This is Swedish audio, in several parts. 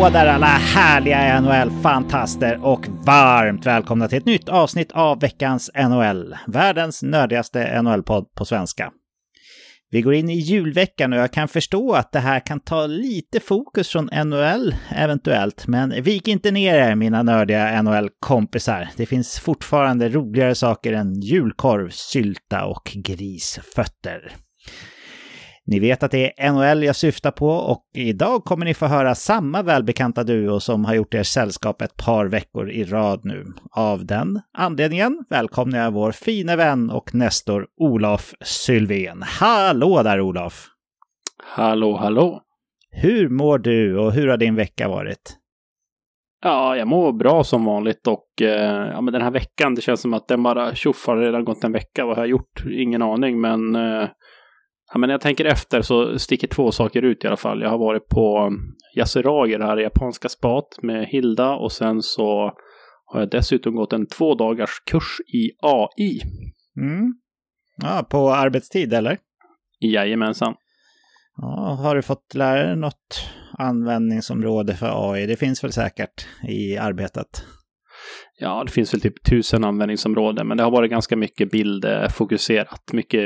Hallå där alla härliga NHL-fantaster och varmt välkomna till ett nytt avsnitt av veckans NHL. Världens nördigaste NHL-podd på svenska. Vi går in i julveckan och jag kan förstå att det här kan ta lite fokus från NHL eventuellt, men vik inte ner er mina nördiga NHL-kompisar. Det finns fortfarande roligare saker än julkorv, sylta och grisfötter. Ni vet att det är NHL jag syftar på och idag kommer ni få höra samma välbekanta duo som har gjort er sällskap ett par veckor i rad nu. Av den anledningen välkomnar jag vår fina vän och nestor Olof Sylvén. Hallå där Olof! Hallå, hallå! Hur mår du och hur har din vecka varit? Ja, jag mår bra som vanligt och eh, ja, men den här veckan, det känns som att den bara tjoff har redan gått en vecka. Vad har jag gjort? Ingen aning, men eh, Ja, men när jag tänker efter så sticker två saker ut i alla fall. Jag har varit på Yasuragi, det här japanska spat med Hilda och sen så har jag dessutom gått en två dagars kurs i AI. Mm. Ja, på arbetstid eller? Jajamensan. Ja, har du fått lära dig något användningsområde för AI? Det finns väl säkert i arbetet? Ja, det finns väl typ tusen användningsområden, men det har varit ganska mycket bildfokuserat, mycket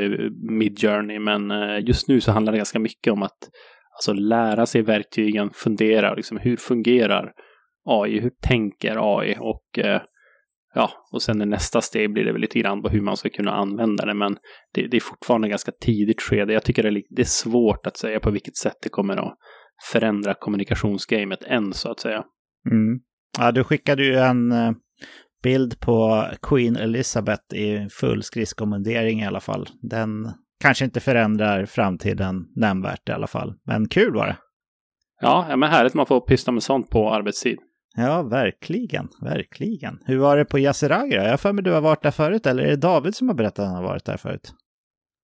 mid-journey, men eh, just nu så handlar det ganska mycket om att alltså lära sig verktygen, fundera, liksom hur fungerar AI, hur tänker AI och eh, ja, och sen i nästa steg blir det väl lite grann på hur man ska kunna använda det, men det, det är fortfarande ganska tidigt skede. Jag tycker det är, det är svårt att säga på vilket sätt det kommer att förändra kommunikationsgamet än, så att säga. Mm. Ja, du skickade ju en eh, bild på Queen Elizabeth i full skridskomundering i alla fall. Den kanske inte förändrar framtiden nämnvärt i alla fall. Men kul var det. Ja, men härligt man får pyssla med sånt på arbetstid. Ja, verkligen, verkligen. Hur var det på Yasuragi Jag har för mig du har varit där förut, eller är det David som har berättat att han har varit där förut?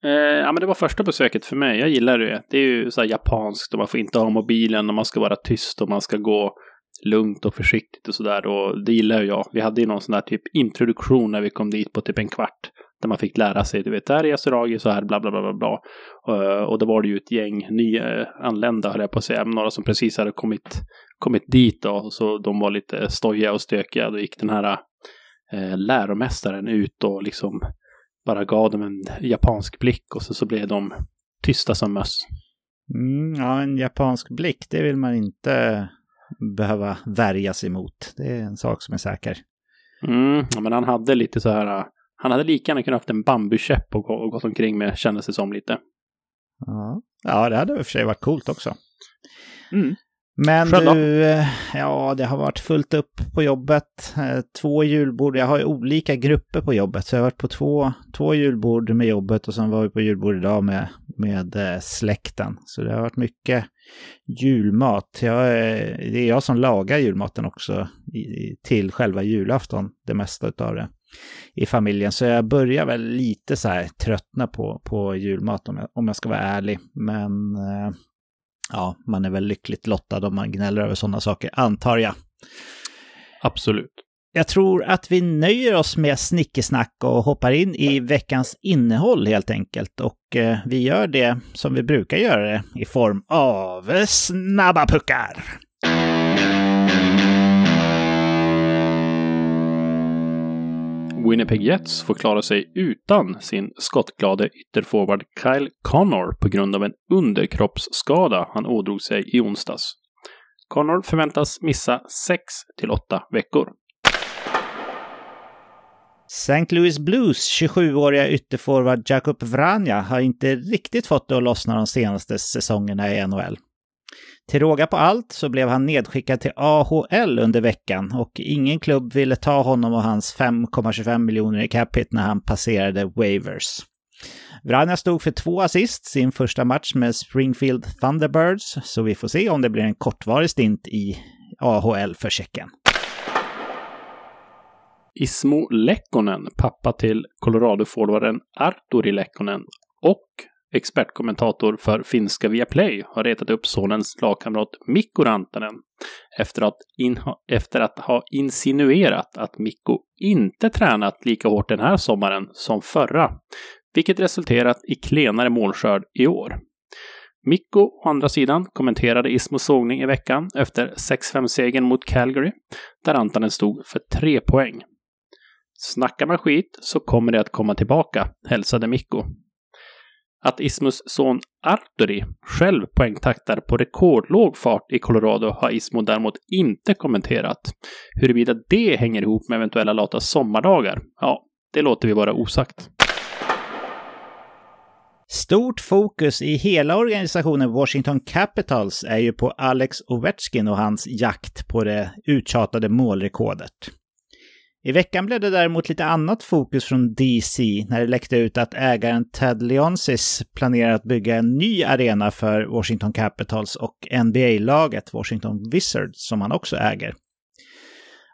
Eh, ja, men det var första besöket för mig. Jag gillar det. Det är ju så här japanskt och man får inte ha mobilen och man ska vara tyst och man ska gå lugnt och försiktigt och sådär. Och det gillar ju jag. Vi hade ju någon sån där typ introduktion när vi kom dit på typ en kvart. Där man fick lära sig, du vet, där är Yasuragi så här, bla bla bla bla bla. Uh, och då var det ju ett gäng nyanlända, höll jag på att säga. Några som precis hade kommit, kommit dit då. Så de var lite stojiga och stökiga. Då gick den här uh, läromästaren ut och liksom bara gav dem en japansk blick och så, så blev de tysta som möss. Mm, ja, en japansk blick, det vill man inte behöva värja sig mot. Det är en sak som är säker. Mm, ja, men han hade lite så här, han hade lika gärna kunnat haft en bambukäpp och, och gått omkring med, kändes det som lite. Ja, ja det hade i och för sig varit coolt också. Mm. Men du, eh, ja det har varit fullt upp på jobbet. Eh, två julbord, jag har ju olika grupper på jobbet. Så jag har varit på två, två julbord med jobbet och sen var vi på julbord idag med, med eh, släkten. Så det har varit mycket julmat. Jag, eh, det är jag som lagar julmaten också till själva julafton, det mesta av det i familjen. Så jag börjar väl lite så här tröttna på, på julmat om jag, om jag ska vara ärlig. Men eh, ja, man är väl lyckligt lottad om man gnäller över sådana saker, antar jag. Absolut. Jag tror att vi nöjer oss med snickesnack och hoppar in i veckans innehåll helt enkelt. Och eh, vi gör det som vi brukar göra det i form av snabba puckar. Winnipeg Jets får klara sig utan sin skottglade ytterforward Kyle Connor på grund av en underkroppsskada han ådrog sig i onsdags. Connor förväntas missa 6 till 8 veckor. St. Louis Blues 27-åriga ytterforward Jakub Vranja har inte riktigt fått det att lossna de senaste säsongerna i NHL. Till råga på allt så blev han nedskickad till AHL under veckan och ingen klubb ville ta honom och hans 5,25 miljoner i capita när han passerade waivers. Vranja stod för två assist sin första match med Springfield Thunderbirds, så vi får se om det blir en kortvarig stint i AHL för Tjeckien. Ismo Lekkonen, pappa till Colorado-forwarden Arturi Lekkonen och expertkommentator för finska Viaplay har retat upp sonens lagkamrat Mikko Rantanen efter att, efter att ha insinuerat att Mikko inte tränat lika hårt den här sommaren som förra, vilket resulterat i klenare målskörd i år. Mikko, å andra sidan, kommenterade Ismos sågning i veckan efter 6-5-segern mot Calgary, där Antanen stod för tre poäng. Snackar man skit så kommer det att komma tillbaka, hälsade Mikko. Att Ismos son Arturi själv poängtaktar på rekordlåg fart i Colorado har Ismo däremot inte kommenterat. Huruvida det hänger ihop med eventuella lata sommardagar, ja, det låter vi vara osagt. Stort fokus i hela organisationen Washington Capitals är ju på Alex Ovechkin och hans jakt på det uttjatade målrekordet. I veckan blev det däremot lite annat fokus från DC när det läckte ut att ägaren Ted Leonsis planerar att bygga en ny arena för Washington Capitals och NBA-laget Washington Wizards som han också äger.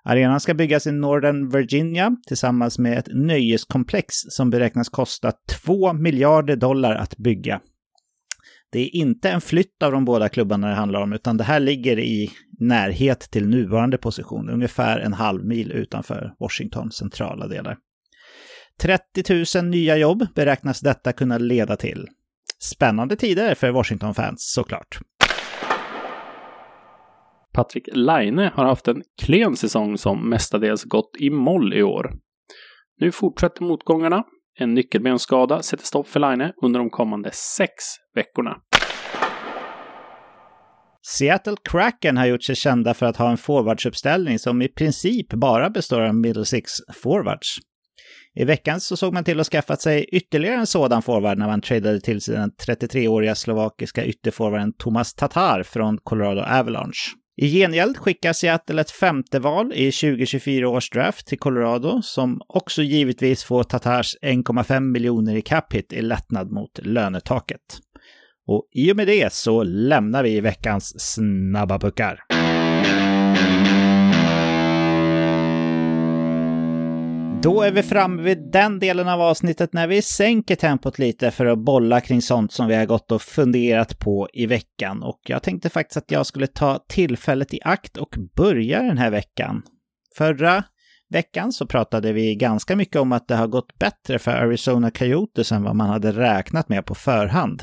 Arenan ska byggas i Northern Virginia tillsammans med ett nöjeskomplex som beräknas kosta 2 miljarder dollar att bygga. Det är inte en flytt av de båda klubbarna det handlar om, utan det här ligger i närhet till nuvarande position, ungefär en halv mil utanför Washingtons centrala delar. 30 000 nya jobb beräknas detta kunna leda till. Spännande tider för Washington-fans såklart. Patrik Laine har haft en klen säsong som mestadels gått i moll i år. Nu fortsätter motgångarna. En nyckelbensskada sätter stopp för Laine under de kommande sex veckorna. Seattle Kraken har gjort sig kända för att ha en forwardsuppställning som i princip bara består av middle six forwards. I veckan så såg man till att skaffa sig ytterligare en sådan forward när man tradade till sig den 33-åriga slovakiska ytterforwarden Thomas Tatar från Colorado Avalanche. I gengäld skickar Seattle ett femte val i 2024 års draft till Colorado som också givetvis får Tatars 1,5 miljoner i cap hit i lättnad mot lönetaket. Och i och med det så lämnar vi veckans snabba puckar. Då är vi framme vid den delen av avsnittet när vi sänker tempot lite för att bolla kring sånt som vi har gått och funderat på i veckan. Och jag tänkte faktiskt att jag skulle ta tillfället i akt och börja den här veckan. Förra veckan så pratade vi ganska mycket om att det har gått bättre för Arizona Coyotes än vad man hade räknat med på förhand.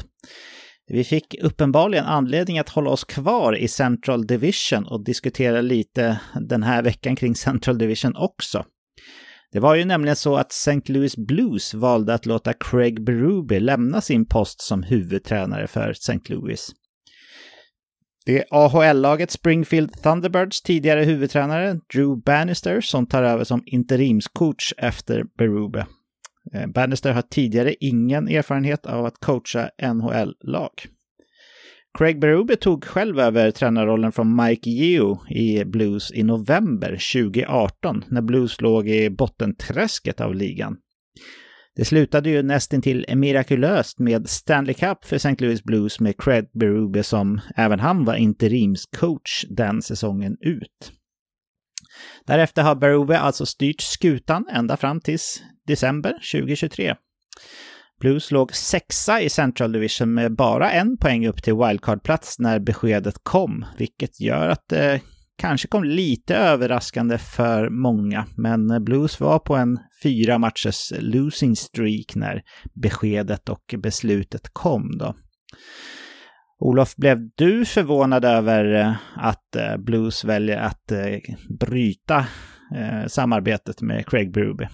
Vi fick uppenbarligen anledning att hålla oss kvar i Central Division och diskutera lite den här veckan kring Central Division också. Det var ju nämligen så att St. Louis Blues valde att låta Craig Berube lämna sin post som huvudtränare för St. Louis. Det är AHL-laget Springfield Thunderbirds tidigare huvudtränare Drew Bannister som tar över som interimscoach efter Berube. Eh, Bannister har tidigare ingen erfarenhet av att coacha NHL-lag. Craig Berube tog själv över tränarrollen från Mike Yeo i Blues i november 2018 när Blues låg i bottenträsket av ligan. Det slutade ju nästintill mirakulöst med Stanley Cup för St. Louis Blues med Craig Berube som även han var interimscoach den säsongen ut. Därefter har Berube alltså styrt skutan ända fram tills december 2023. Blues låg sexa i Central Division med bara en poäng upp till wildcard-plats när beskedet kom, vilket gör att det kanske kom lite överraskande för många. Men Blues var på en fyra matchers losing streak när beskedet och beslutet kom då. Olof, blev du förvånad över eh, att eh, Blues väljer att eh, bryta samarbetet med Craig Bruby?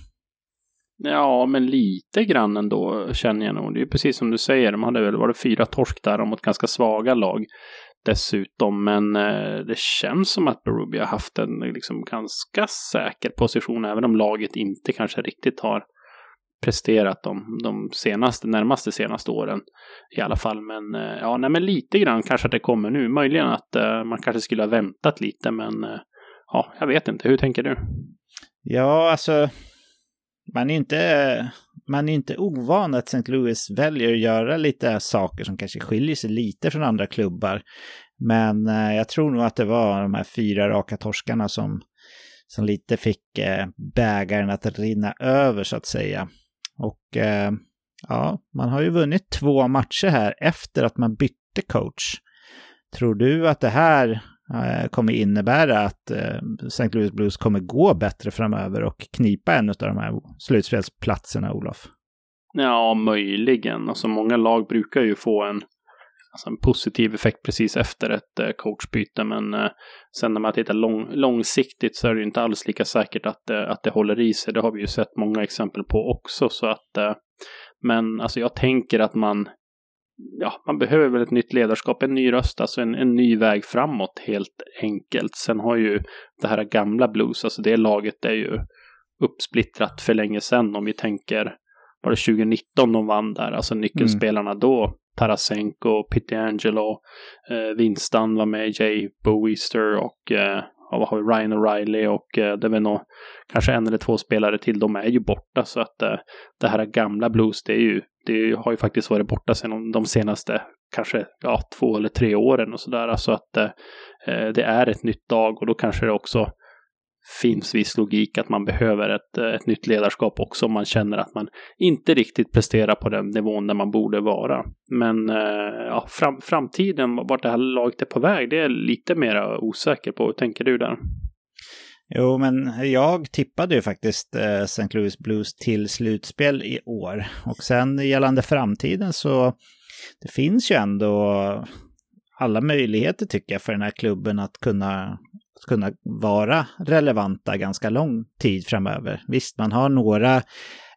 Ja, men lite grann ändå känner jag nog. Det är precis som du säger, de hade väl varit fyra torsk där mot ganska svaga lag dessutom. Men eh, det känns som att Berubi har haft en liksom ganska säker position, även om laget inte kanske riktigt har presterat de, de senaste, närmaste senaste åren i alla fall. Men eh, ja, nej, men lite grann kanske att det kommer nu. Möjligen att eh, man kanske skulle ha väntat lite, men eh, ja, jag vet inte. Hur tänker du? Ja, alltså man är inte, man är inte ovan att St. Louis väljer att göra lite saker som kanske skiljer sig lite från andra klubbar. Men eh, jag tror nog att det var de här fyra raka torskarna som, som lite fick eh, bägaren att rinna över så att säga. Och eh, ja, man har ju vunnit två matcher här efter att man bytte coach. Tror du att det här Eh, kommer innebära att eh, St. Louis Blues kommer gå bättre framöver och knipa en av de här slutspelsplatserna, Olof? Ja, möjligen. Alltså många lag brukar ju få en alltså en positiv effekt precis efter ett eh, coachbyte. Men sen när man tittar lång, långsiktigt så är det inte alls lika säkert att, att det håller i sig. Det har vi ju sett många exempel på också. Så att, men alltså jag tänker att man, ja, man behöver väl ett nytt ledarskap, en ny röst, alltså en, en ny väg framåt helt enkelt. Sen har ju det här gamla Blues, alltså det laget är ju uppsplittrat för länge sedan om vi tänker var det 2019 de vann där, alltså nyckelspelarna mm. då. Tarasenko, Pietrangelo, eh, Winston var med, Jay Bowister och eh, vad har vi, Ryan O'Reilly och eh, det är väl nog kanske en eller två spelare till. De är ju borta så att eh, det här gamla Blues, det är ju, det har ju faktiskt varit borta sedan de senaste kanske ja, två eller tre åren och sådär. Så att eh, eh, det är ett nytt dag och då kanske det också finns viss logik att man behöver ett, eh, ett nytt ledarskap också om man känner att man inte riktigt presterar på den nivån där man borde vara. Men eh, ja, fram, framtiden, vart det här laget är på väg, det är lite mer osäker på. Hur tänker du där? Jo, men jag tippade ju faktiskt eh, St. Louis Blues till slutspel i år. Och sen gällande framtiden så det finns ju ändå alla möjligheter tycker jag för den här klubben att kunna kunna vara relevanta ganska lång tid framöver. Visst, man har några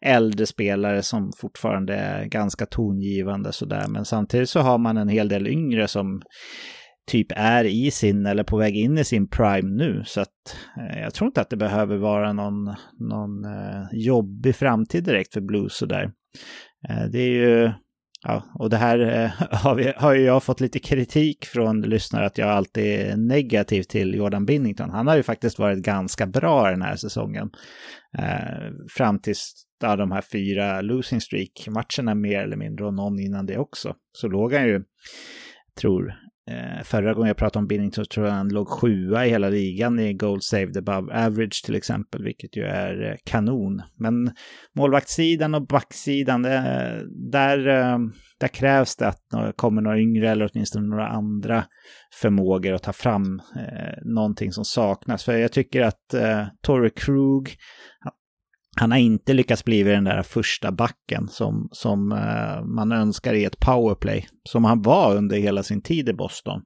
äldre spelare som fortfarande är ganska tongivande sådär, men samtidigt så har man en hel del yngre som typ är i sin eller på väg in i sin prime nu. Så att eh, jag tror inte att det behöver vara någon, någon eh, jobbig framtid direkt för Blues sådär. Eh, det är ju Ja, och det här eh, har, vi, har ju jag fått lite kritik från lyssnare att jag alltid är negativ till Jordan Binnington. Han har ju faktiskt varit ganska bra den här säsongen. Eh, fram till ja, de här fyra losing streak-matcherna mer eller mindre och någon innan det också. Så låg han ju, tror Eh, förra gången jag pratade om Binnington så tror jag han låg sjua i hela ligan i gold saved above average till exempel, vilket ju är eh, kanon. Men målvaktssidan och backsidan, det, där, där krävs det att det kommer några yngre eller åtminstone några andra förmågor att ta fram eh, någonting som saknas. För jag tycker att eh, Torrey Krug, han har inte lyckats bli den där första backen som, som eh, man önskar i ett powerplay, som han var under hela sin tid i Boston.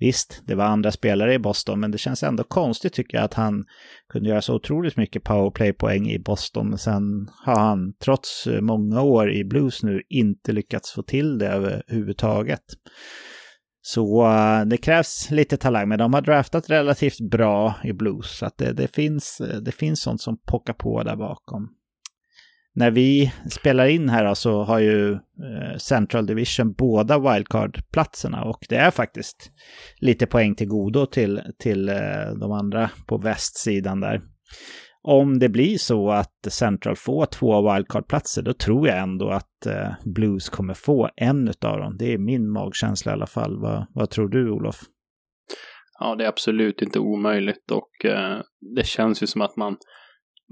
Visst, det var andra spelare i Boston, men det känns ändå konstigt tycker jag att han kunde göra så otroligt mycket powerplay-poäng i Boston. Men sen har han, trots eh, många år i Blues nu, inte lyckats få till det överhuvudtaget. Så uh, det krävs lite talang, men de har draftat relativt bra i blues. Så att det, det, finns, eh, det finns sånt som pockar på där bakom. När vi spelar in här så har ju eh, Central Division båda wildcard-platserna och det är faktiskt lite poäng till godo till, till de andra på västsidan där om det blir så att Central får två wildcard-platser, då tror jag ändå att eh, Blues kommer få en av dem. Det är min magkänsla i alla fall. Vad, vad tror du, Olof? Ja, det är absolut inte omöjligt och eh, det känns ju som att man,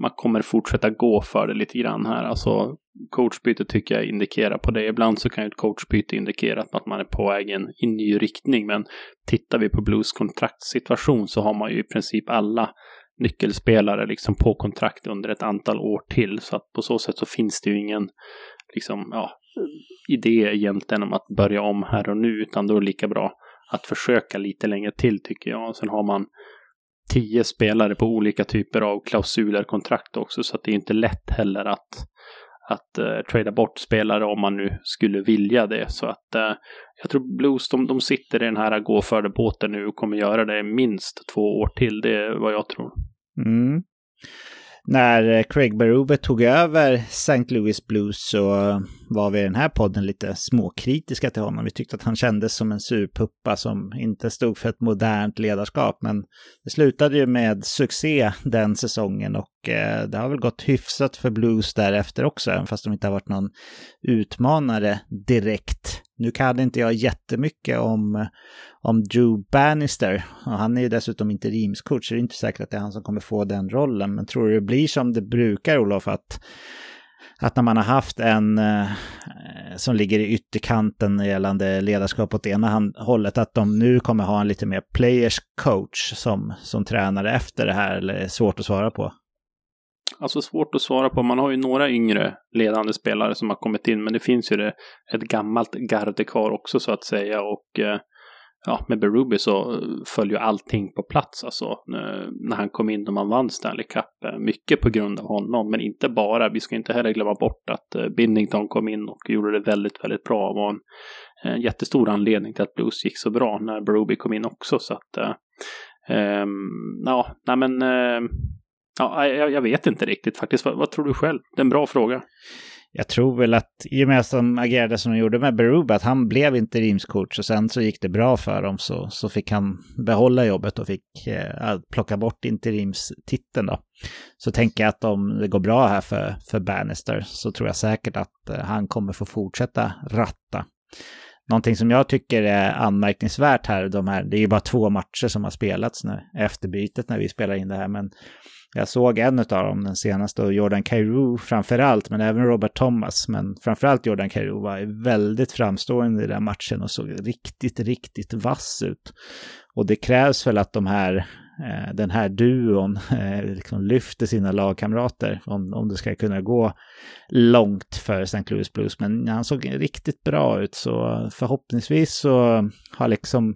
man kommer fortsätta gå för det lite grann här. Alltså coachbyte tycker jag indikerar på det. Ibland så kan ju ett coachbyte indikera att man är på väg i en ny riktning, men tittar vi på Blues kontraktssituation så har man ju i princip alla nyckelspelare liksom på kontrakt under ett antal år till. Så att på så sätt så finns det ju ingen liksom, ja, idé egentligen om att börja om här och nu, utan då är det lika bra att försöka lite längre till tycker jag. Och sen har man tio spelare på olika typer av klausuler, kontrakt också, så att det är inte lätt heller att att eh, trada bort spelare om man nu skulle vilja det. Så att eh, jag tror Blues, de, de sitter i den här gå före båten nu och kommer göra det minst två år till. Det är vad jag tror. Mm. När eh, Craig Berube tog över St. Louis Blues så var vi i den här podden lite småkritiska till honom. Vi tyckte att han kändes som en surpuppa som inte stod för ett modernt ledarskap. Men det slutade ju med succé den säsongen och eh, det har väl gått hyfsat för Blues därefter också, även fast de inte har varit någon utmanare direkt. Nu kan inte jag jättemycket om, om Drew Bannister. Och han är ju dessutom interimscoach, så det är inte säkert att det är han som kommer få den rollen. Men tror du det blir som det brukar, Olof, att, att när man har haft en eh, som ligger i ytterkanten gällande ledarskap åt ena hållet, att de nu kommer ha en lite mer players coach som, som tränare efter det här, eller är svårt att svara på? Alltså svårt att svara på. Man har ju några yngre ledande spelare som har kommit in, men det finns ju det, ett gammalt garde kvar också så att säga. Och eh, ja, med Berubi så eh, föll ju allting på plats alltså. När han kom in och man vann Stanley Cup. Eh, mycket på grund av honom, men inte bara. Vi ska inte heller glömma bort att eh, Binnington kom in och gjorde det väldigt, väldigt bra. Det var en, en jättestor anledning till att Blues gick så bra när Berubi kom in också. Så att, eh, ehm, ja, nej men eh, Ja, jag, jag, vet inte riktigt faktiskt. Vad, vad, tror du själv? Det är en bra fråga. Jag tror väl att i och med att de agerade som de gjorde med Berube, att han blev interimscoach och sen så gick det bra för dem så, så fick han behålla jobbet och fick eh, plocka bort interimstiteln då. Så tänker jag att om det går bra här för, för Bannister så tror jag säkert att eh, han kommer få fortsätta ratta. Någonting som jag tycker är anmärkningsvärt här, de här, det är ju bara två matcher som har spelats nu efter bytet när vi spelar in det här, men jag såg en av dem, den senaste, och Jordan Cairo framför allt, men även Robert Thomas. Men framförallt Jordan Cairo var väldigt framstående i den matchen och såg riktigt, riktigt vass ut. Och det krävs väl att de här, den här duon eh, liksom lyfter sina lagkamrater om, om det ska kunna gå långt för St. Louis Blues. Men han såg riktigt bra ut, så förhoppningsvis så har liksom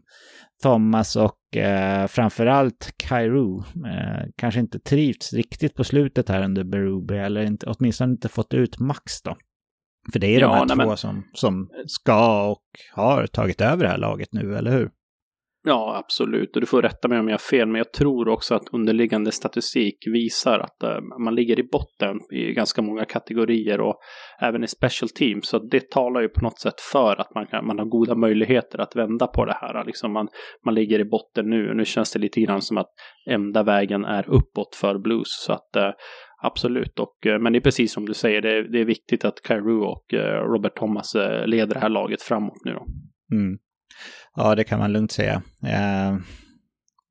Thomas och eh, framförallt Kairo eh, kanske inte trivts riktigt på slutet här under Berube eller inte, åtminstone inte fått ut max då. För det är ja, de här nej, två men... som, som ska och har tagit över det här laget nu, eller hur? Ja, absolut. Och du får rätta mig om jag har fel, men jag tror också att underliggande statistik visar att uh, man ligger i botten i ganska många kategorier och även i special teams. Så det talar ju på något sätt för att man, kan, man har goda möjligheter att vända på det här. Liksom man, man ligger i botten nu och nu känns det lite grann som att enda vägen är uppåt för Blues. Så att uh, Absolut, och, eh, men det är precis som du säger, det är, det är viktigt att Kairu och Robert Thomas leder det här laget framåt nu då. Mm. Ja, det kan man lugnt säga. Eh,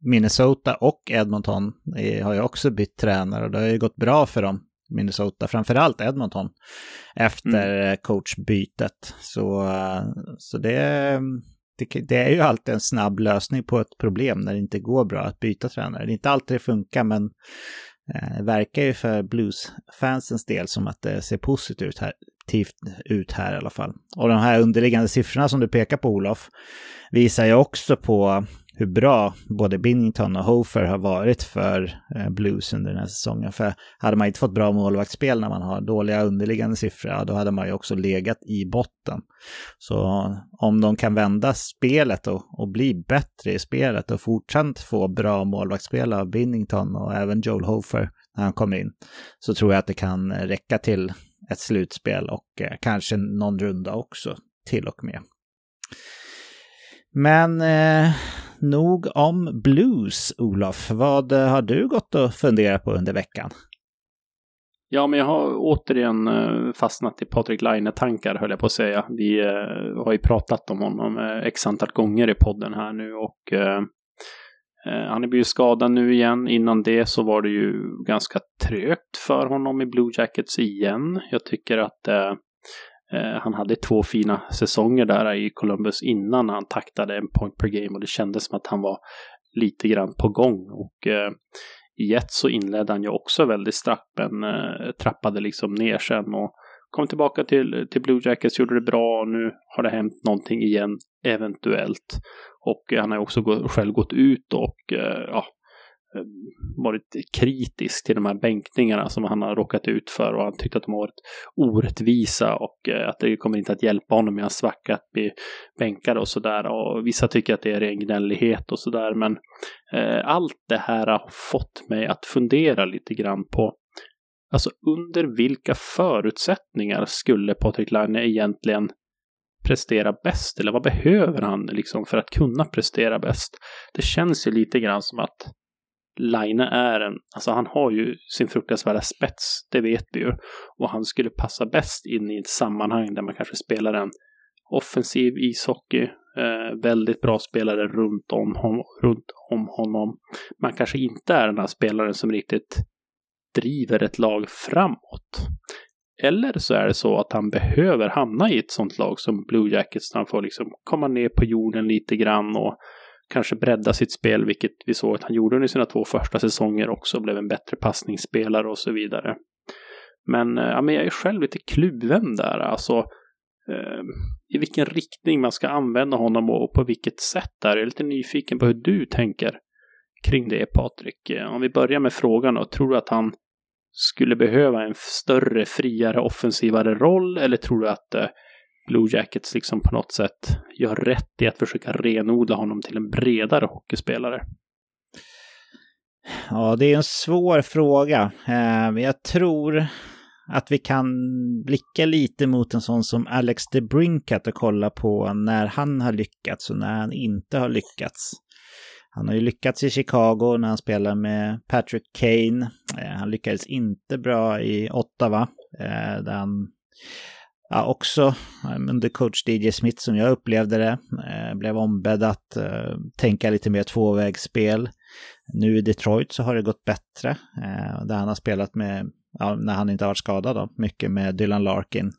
Minnesota och Edmonton har ju också bytt tränare och det har ju gått bra för dem. Minnesota, framförallt Edmonton, efter mm. coachbytet. Så, så det, det, det, är ju alltid en snabb lösning på ett problem när det inte går bra att byta tränare. Det är inte alltid det funkar, men eh, verkar ju för bluesfansens del som att det ser positivt här, ut här i alla fall. Och de här underliggande siffrorna som du pekar på Olof visar ju också på hur bra både Binnington och Hofer har varit för eh, Blues under den här säsongen. För hade man inte fått bra målvaktsspel när man har dåliga underliggande siffror, ja, då hade man ju också legat i botten. Så om de kan vända spelet och, och bli bättre i spelet och fortsatt få bra målvaktsspel av Binnington och även Joel Hofer när han kommer in, så tror jag att det kan eh, räcka till ett slutspel och eh, kanske någon runda också till och med. Men eh, nog om blues, Olof. Vad eh, har du gått och funderat på under veckan? Ja, men jag har återigen eh, fastnat i Patrik Laine-tankar, höll jag på att säga. Vi eh, har ju pratat om honom eh, x antal gånger i podden här nu och Eh, han är blivit skadad nu igen. Innan det så var det ju ganska trögt för honom i Blue Jackets igen. Jag tycker att eh, eh, han hade två fina säsonger där i Columbus innan han taktade en point per game och det kändes som att han var lite grann på gång. Och eh, i Jets så inledde han ju också väldigt starkt men eh, trappade liksom ner sen och kom tillbaka till, till Blue Jackets, gjorde det bra och nu har det hänt någonting igen, eventuellt. Och han har också gå, själv gått ut och eh, ja, eh, varit kritisk till de här bänkningarna som han har råkat ut för och han tyckte att de har varit orättvisa och eh, att det kommer inte att hjälpa honom i hans svacka att bli bänkad och sådär. Och vissa tycker att det är ren gnällighet och sådär men eh, allt det här har fått mig att fundera lite grann på Alltså under vilka förutsättningar skulle Patrik Laine egentligen prestera bäst? Eller vad behöver han liksom för att kunna prestera bäst? Det känns ju lite grann som att Laine är en, alltså han har ju sin fruktansvärda spets, det vet vi ju. Och han skulle passa bäst in i ett sammanhang där man kanske spelar en offensiv ishockey, eh, väldigt bra spelare runt om, hon, runt om honom. Man kanske inte är den här spelaren som riktigt driver ett lag framåt. Eller så är det så att han behöver hamna i ett sånt lag som Blue Jackets, där han får liksom komma ner på jorden lite grann och kanske bredda sitt spel, vilket vi såg att han gjorde under sina två första säsonger också, blev en bättre passningsspelare och så vidare. Men, eh, ja, men jag är själv lite kluven där, alltså eh, i vilken riktning man ska använda honom och på vilket sätt där. Jag är lite nyfiken på hur du tänker kring det, Patrik. Eh, om vi börjar med frågan då, tror du att han skulle behöva en större, friare, offensivare roll eller tror du att eh, Blue Jackets liksom på något sätt gör rätt i att försöka renodla honom till en bredare hockeyspelare? Ja, det är en svår fråga. Eh, men jag tror att vi kan blicka lite mot en sån som Alex DeBrincat och kolla på när han har lyckats och när han inte har lyckats. Han har ju lyckats i Chicago när han spelar med Patrick Kane. Eh, han lyckades inte bra i Ottawa, eh, där han ja, också eh, under coach DJ Smith som jag upplevde det, blev ombedd att tänka lite mer tvåvägsspel. Nu i Detroit så har det gått bättre, där han har spelat med, ja, när han inte har varit skadad då, mycket med Dylan Larkin.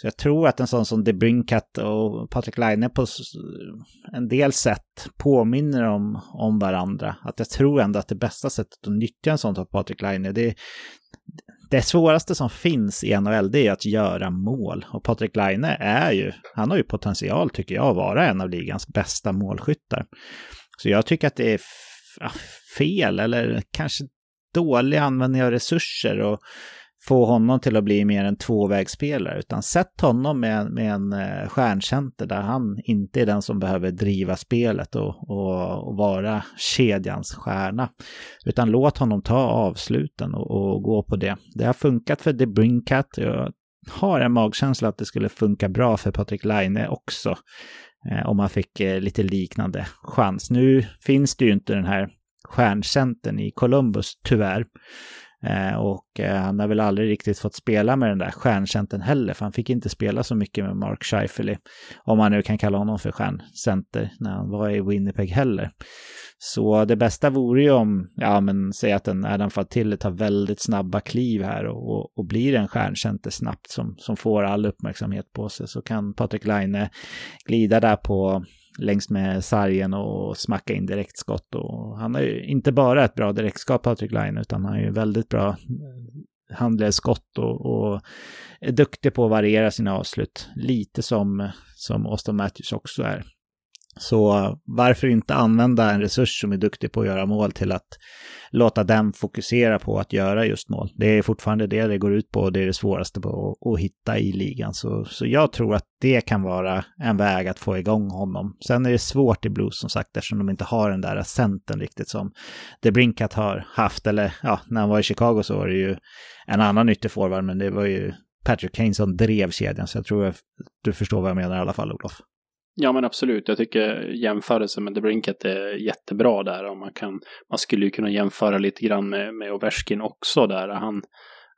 Så jag tror att en sån som DeBrincat och Patrik Laine på en del sätt påminner om, om varandra. Att jag tror ändå att det bästa sättet att nyttja en sån som Patrik Laine, det, det svåraste som finns i NHL det är att göra mål. Och Patrik Laine är ju, han har ju potential tycker jag att vara en av ligans bästa målskyttar. Så jag tycker att det är fel eller kanske dålig användning av resurser och få honom till att bli mer en tvåvägsspelare, utan sätt honom med, med en eh, stjärncenter där han inte är den som behöver driva spelet och, och, och vara kedjans stjärna. Utan låt honom ta avsluten och, och, gå på det. Det har funkat för The Brinkat. Jag har en magkänsla att det skulle funka bra för Patrik Laine också. Eh, om han fick eh, lite liknande chans. Nu finns det ju inte den här stjärncentern i Columbus, tyvärr. Eh, och eh, han har väl aldrig riktigt fått spela med den där stjärncentern heller, för han fick inte spela så mycket med Mark Scheifele, om man nu kan kalla honom för stjärncenter, när han var i Winnipeg heller. Så det bästa vore ju om, ja men säg att en Adam Fatille tar väldigt snabba kliv här och, och, och blir en stjärncenter snabbt som, som får all uppmärksamhet på sig, så kan Patrik Laine glida där på längs med sargen och smacka in direktskott. Och han har ju inte bara ett bra direktskott, Patrik Line, utan han har ju väldigt bra handledsskott och, och är duktig på att variera sina avslut. Lite som, som Austin Matthews också är. Så varför inte använda en resurs som är duktig på att göra mål till att låta den fokusera på att göra just mål. Det är fortfarande det det går ut på och det är det svåraste på att, att hitta i ligan. Så, så jag tror att det kan vara en väg att få igång honom. Sen är det svårt i Blues som sagt eftersom de inte har den där centern riktigt som The har haft. Eller ja, när han var i Chicago så var det ju en annan ytterforward men det var ju Patrick Kane som drev kedjan. Så jag tror att du förstår vad jag menar i alla fall Olof. Ja men absolut, jag tycker jämförelsen med The Brinket är jättebra där. Och man, kan, man skulle ju kunna jämföra lite grann med, med Ovechkin också där. Han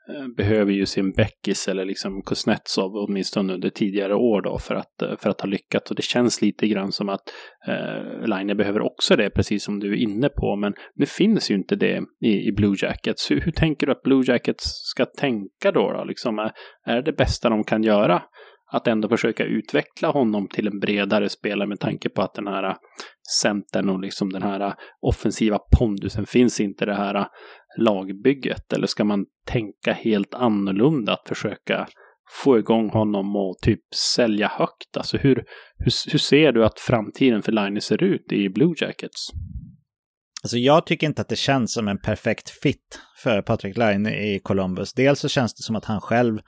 eh, behöver ju sin Beckis eller liksom Kuznetsov åtminstone under tidigare år då för att, eh, för att ha lyckats. Och det känns lite grann som att eh, Line behöver också det, precis som du är inne på. Men nu finns ju inte det i, i Blue Jackets. Hur, hur tänker du att Blue Jackets ska tänka då? då? Liksom, är, är det det bästa de kan göra? Att ändå försöka utveckla honom till en bredare spelare med tanke på att den här äh, centern och liksom den här äh, offensiva pondusen finns inte det här äh, lagbygget? Eller ska man tänka helt annorlunda att försöka få igång honom och typ sälja högt? Alltså hur, hur, hur ser du att framtiden för Linus ser ut i Blue Jackets? Alltså jag tycker inte att det känns som en perfekt fit för Patrick Line i Columbus. Dels så känns det som att han själv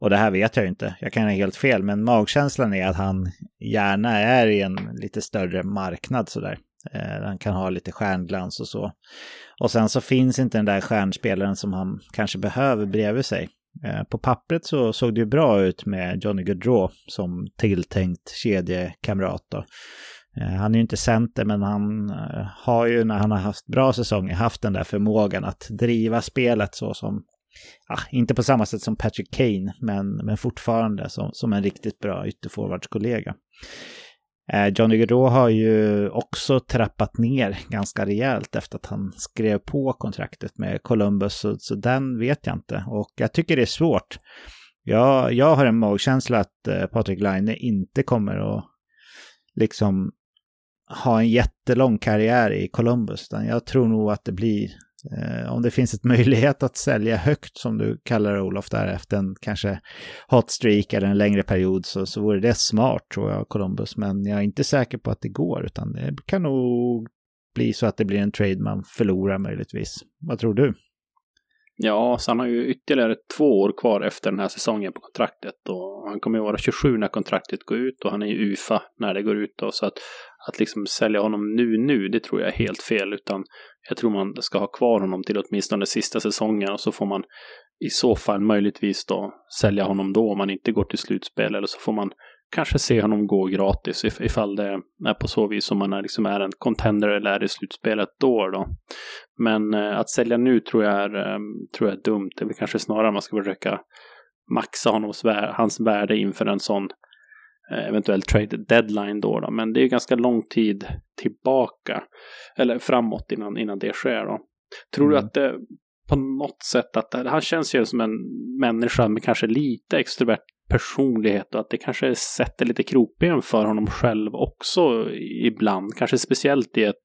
och det här vet jag inte, jag kan ha helt fel, men magkänslan är att han gärna är i en lite större marknad sådär. Eh, han kan ha lite stjärnglans och så. Och sen så finns inte den där stjärnspelaren som han kanske behöver bredvid sig. Eh, på pappret så såg det ju bra ut med Johnny Gaudreau som tilltänkt kedjekamrat. Då. Eh, han är ju inte center, men han har ju när han har haft bra säsonger haft den där förmågan att driva spelet så som ah, inte på samma sätt som Patrick Kane, men, men fortfarande som, som en riktigt bra ytterforwardskollega. Eh, Johnny Gaudreau har ju också trappat ner ganska rejält efter att han skrev på kontraktet med Columbus, så, så den vet jag inte. Och jag tycker det är svårt. Jag, jag har en magkänsla att eh, Patrik Laine inte kommer att liksom ha en jättelång karriär i Columbus. Utan jag tror nog att det blir, Eh, om det finns ett möjlighet att sälja högt som du kallar det Olof, där efter en kanske hot streak eller en längre period så, så vore det smart tror jag, Columbus. Men jag är inte säker på att det går, utan det kan nog bli så att det blir en trade man förlorar möjligtvis. Vad tror du? Ja, så han har ju ytterligare två år kvar efter den här säsongen på kontraktet. Och han kommer ju vara 27 när kontraktet går ut och han är ju UFA när det går ut. Då, så att, att liksom sälja honom nu, nu, det tror jag är helt fel. Utan jag tror man ska ha kvar honom till åtminstone sista säsongen och så får man i så fall möjligtvis då sälja honom då om man inte går till slutspel. Eller så får man kanske se honom gå gratis ifall det är på så vis som man är, liksom är en contender eller är i slutspelet då. då. Men eh, att sälja nu tror jag, är, eh, tror jag är dumt. Det är väl kanske snarare man ska försöka maxa honoms, hans värde inför en sån eh, eventuell trade deadline då, då. Men det är ganska lång tid tillbaka, eller framåt innan, innan det sker då. Tror mm. du att det på något sätt att han känns ju som en människa med kanske lite extrovert personlighet och att det kanske sätter lite krokben för honom själv också ibland. Kanske speciellt i ett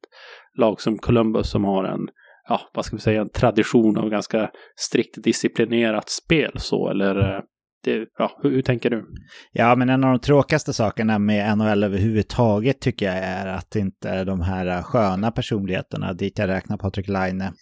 lag som Columbus som har en, ja, vad ska vi säga, en tradition av ganska strikt disciplinerat spel så, eller eh, det, ja, hur, hur, tänker du? Ja, men en av de tråkigaste sakerna med NHL överhuvudtaget tycker jag är att inte de här sköna personligheterna, dit jag räknar Patrik Laine,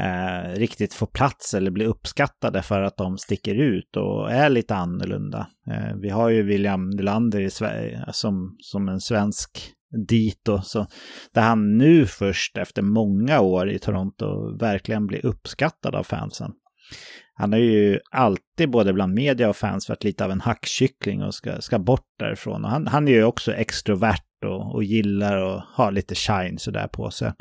eh, riktigt får plats eller blir uppskattade för att de sticker ut och är lite annorlunda. Eh, vi har ju William Nylander i Sverige som, som en svensk dito, så där han nu först efter många år i Toronto verkligen blir uppskattad av fansen. Han har ju alltid både bland media och fans varit lite av en hackkyckling och ska, ska bort därifrån. Och han, han är ju också extrovert och, och gillar att ha lite shine sådär på sig.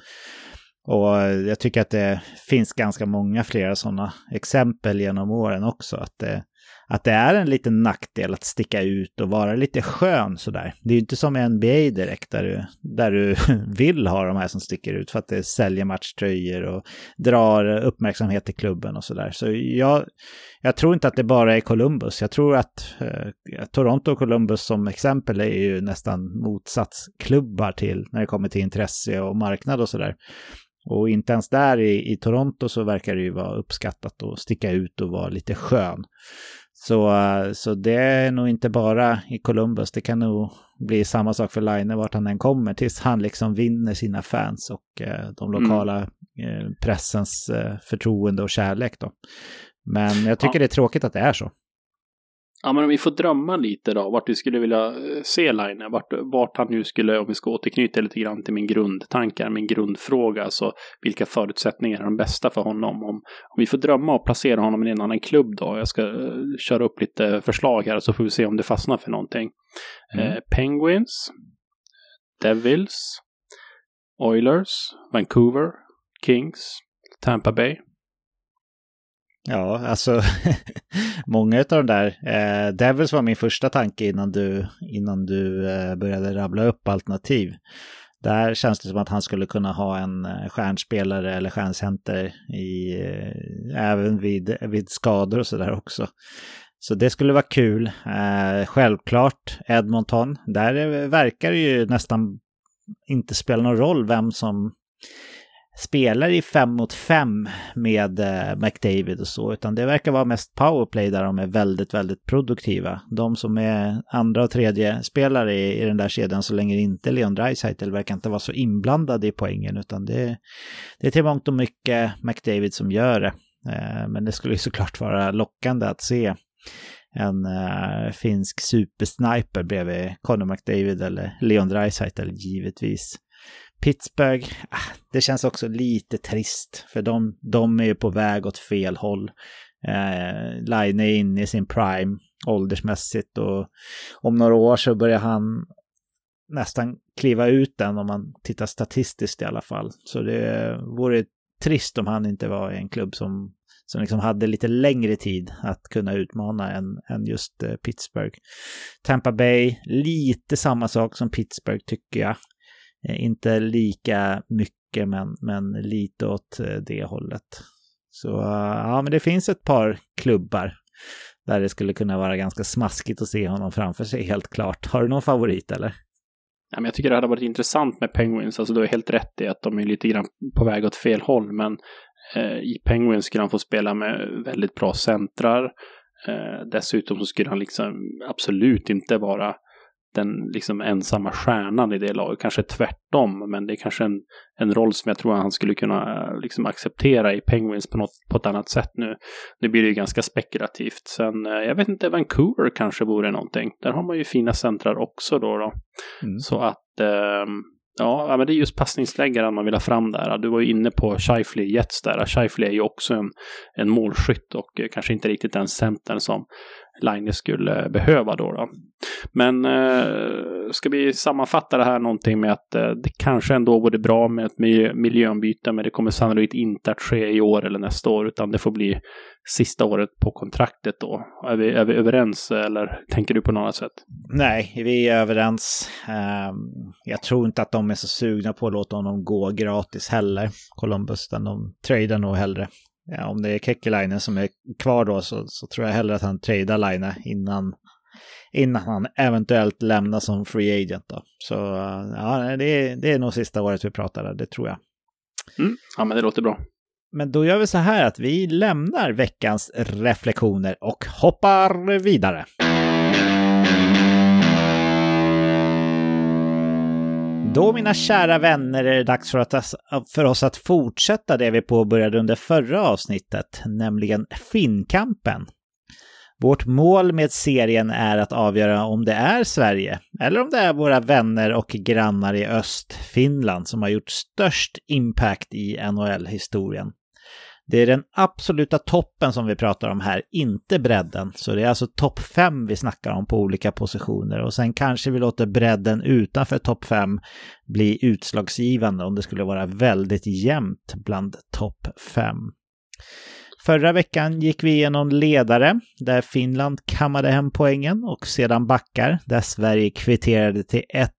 Och eh, jag tycker att det finns ganska många flera sådana exempel genom åren också. Att det, att det är en liten nackdel att sticka ut och vara lite skön sådär. Det är ju inte som i NBA direkt där du, där du vill ha de här som sticker ut för att det säljer matchtröjor och drar uppmärksamhet till klubben och sådär. Så jag, jag tror inte att det bara är Columbus. Jag tror att eh, Toronto och Columbus som exempel är ju nästan motsatsklubbar till när det kommer till intresse och marknad och sådär. Och inte ens där i, i Toronto så verkar det ju vara uppskattat att sticka ut och vara lite skön. Så, så det är nog inte bara i Columbus, det kan nog bli samma sak för Line vart han än kommer, tills han liksom vinner sina fans och eh, de mm. lokala eh, pressens eh, förtroende och kärlek då. Men jag tycker ja. det är tråkigt att det är så. Ja, men om vi får drömma lite då, vart vi skulle vilja eh, se Line, vart, vart han nu skulle, om vi ska återknyta lite grann till min grundtankar, min grundfråga, alltså vilka förutsättningar är de bästa för honom? Om, om vi får drömma och placera honom i en annan klubb då, jag ska uh, köra upp lite förslag här så får vi se om det fastnar för någonting. Mm. Eh, Penguins, Devils, Oilers, Vancouver, Kings, Tampa Bay. Ja, alltså många av de där. Eh, Devils var min första tanke innan du, innan du eh, började rabbla upp alternativ. Där känns det som att han skulle kunna ha en eh, stjärnspelare eller stjärncenter i, eh, även vid, vid skador och sådär också. Så det skulle vara kul. Eh, självklart Edmonton. Där eh, verkar det ju nästan inte spela någon roll vem som spelar i fem mot fem med eh, McDavid och så, utan det verkar vara mest powerplay där de är väldigt, väldigt produktiva. De som är andra och tredje spelare i, i den där kedjan så länge inte Leon Draisaitl verkar inte vara så inblandade i poängen, utan det, det är till mångt och mycket McDavid som gör det. Eh, men det skulle ju såklart vara lockande att se en äh, finsk supersniper bredvid Conor McDavid eller Leon Draisaitl givetvis. Pittsburgh, ah, det känns också lite trist för de, de är ju på väg åt fel håll. Eh, Line är inne i sin prime åldersmässigt och om några år så börjar han nästan kliva ut den om man tittar statistiskt i alla fall. Så det vore trist om han inte var i en klubb som, som liksom hade lite längre tid att kunna utmana än, än just eh, Pittsburgh. Tampa Bay, lite samma sak som Pittsburgh tycker jag. Eh, inte lika mycket, men, men lite åt eh, det hållet. Så eh, ja, men det finns ett par klubbar där det skulle kunna vara ganska smaskigt att se honom framför sig, helt klart. Har du någon favorit eller? Ja, men jag tycker det hade varit intressant med Penguins. Alltså du har helt rätt i att de är lite grann på väg åt fel håll. Men eh, i Penguins skulle han få spela med väldigt bra centrar. Eh, dessutom så skulle han liksom absolut inte vara den liksom ensamma stjärnan i det laget. Kanske tvärtom, men det är kanske en, en roll som jag tror han skulle kunna eh, liksom acceptera i Penguins på, något, på ett annat sätt nu. Nu blir det ju ganska spekulativt. Sen, eh, jag vet inte, Vancouver kanske vore någonting. Där har man ju fina centrar också då. då. Mm. Så att, eh, ja, men det är just passningsläggaren man vill ha fram där. Du var ju inne på Scheifele Jets där. Scheifele är ju också en, en målskytt och eh, kanske inte riktigt den centern som Line skulle behöva då. då. Men eh, ska vi sammanfatta det här någonting med att eh, det kanske ändå vore bra med ett miljöombyte, men det kommer sannolikt inte att ske i år eller nästa år, utan det får bli sista året på kontraktet då. Är vi, är vi överens eller tänker du på något annat sätt? Nej, vi är överens. Um, jag tror inte att de är så sugna på att låta honom gå gratis heller, Columbus, utan de tradar nog hellre ja, om det är Kekkelainen som är kvar då så, så tror jag hellre att han tradar Line innan, innan han eventuellt lämnar som free agent. Då. Så ja, det är, det är nog sista året vi pratar där, det tror jag. Mm. Ja, men det låter bra. Men då gör vi så här att vi lämnar veckans reflektioner och hoppar vidare. Då mina kära vänner är det dags för, att, för oss att fortsätta det vi påbörjade under förra avsnittet, nämligen Finnkampen. Vårt mål med serien är att avgöra om det är Sverige eller om det är våra vänner och grannar i öst, Finland, som har gjort störst impact i NHL-historien. Det är den absoluta toppen som vi pratar om här, inte bredden. Så det är alltså topp fem vi snackar om på olika positioner och sen kanske vi låter bredden utanför topp fem bli utslagsgivande om det skulle vara väldigt jämnt bland topp fem. Förra veckan gick vi igenom ledare, där Finland kammade hem poängen och sedan backar, där Sverige kvitterade till 1-1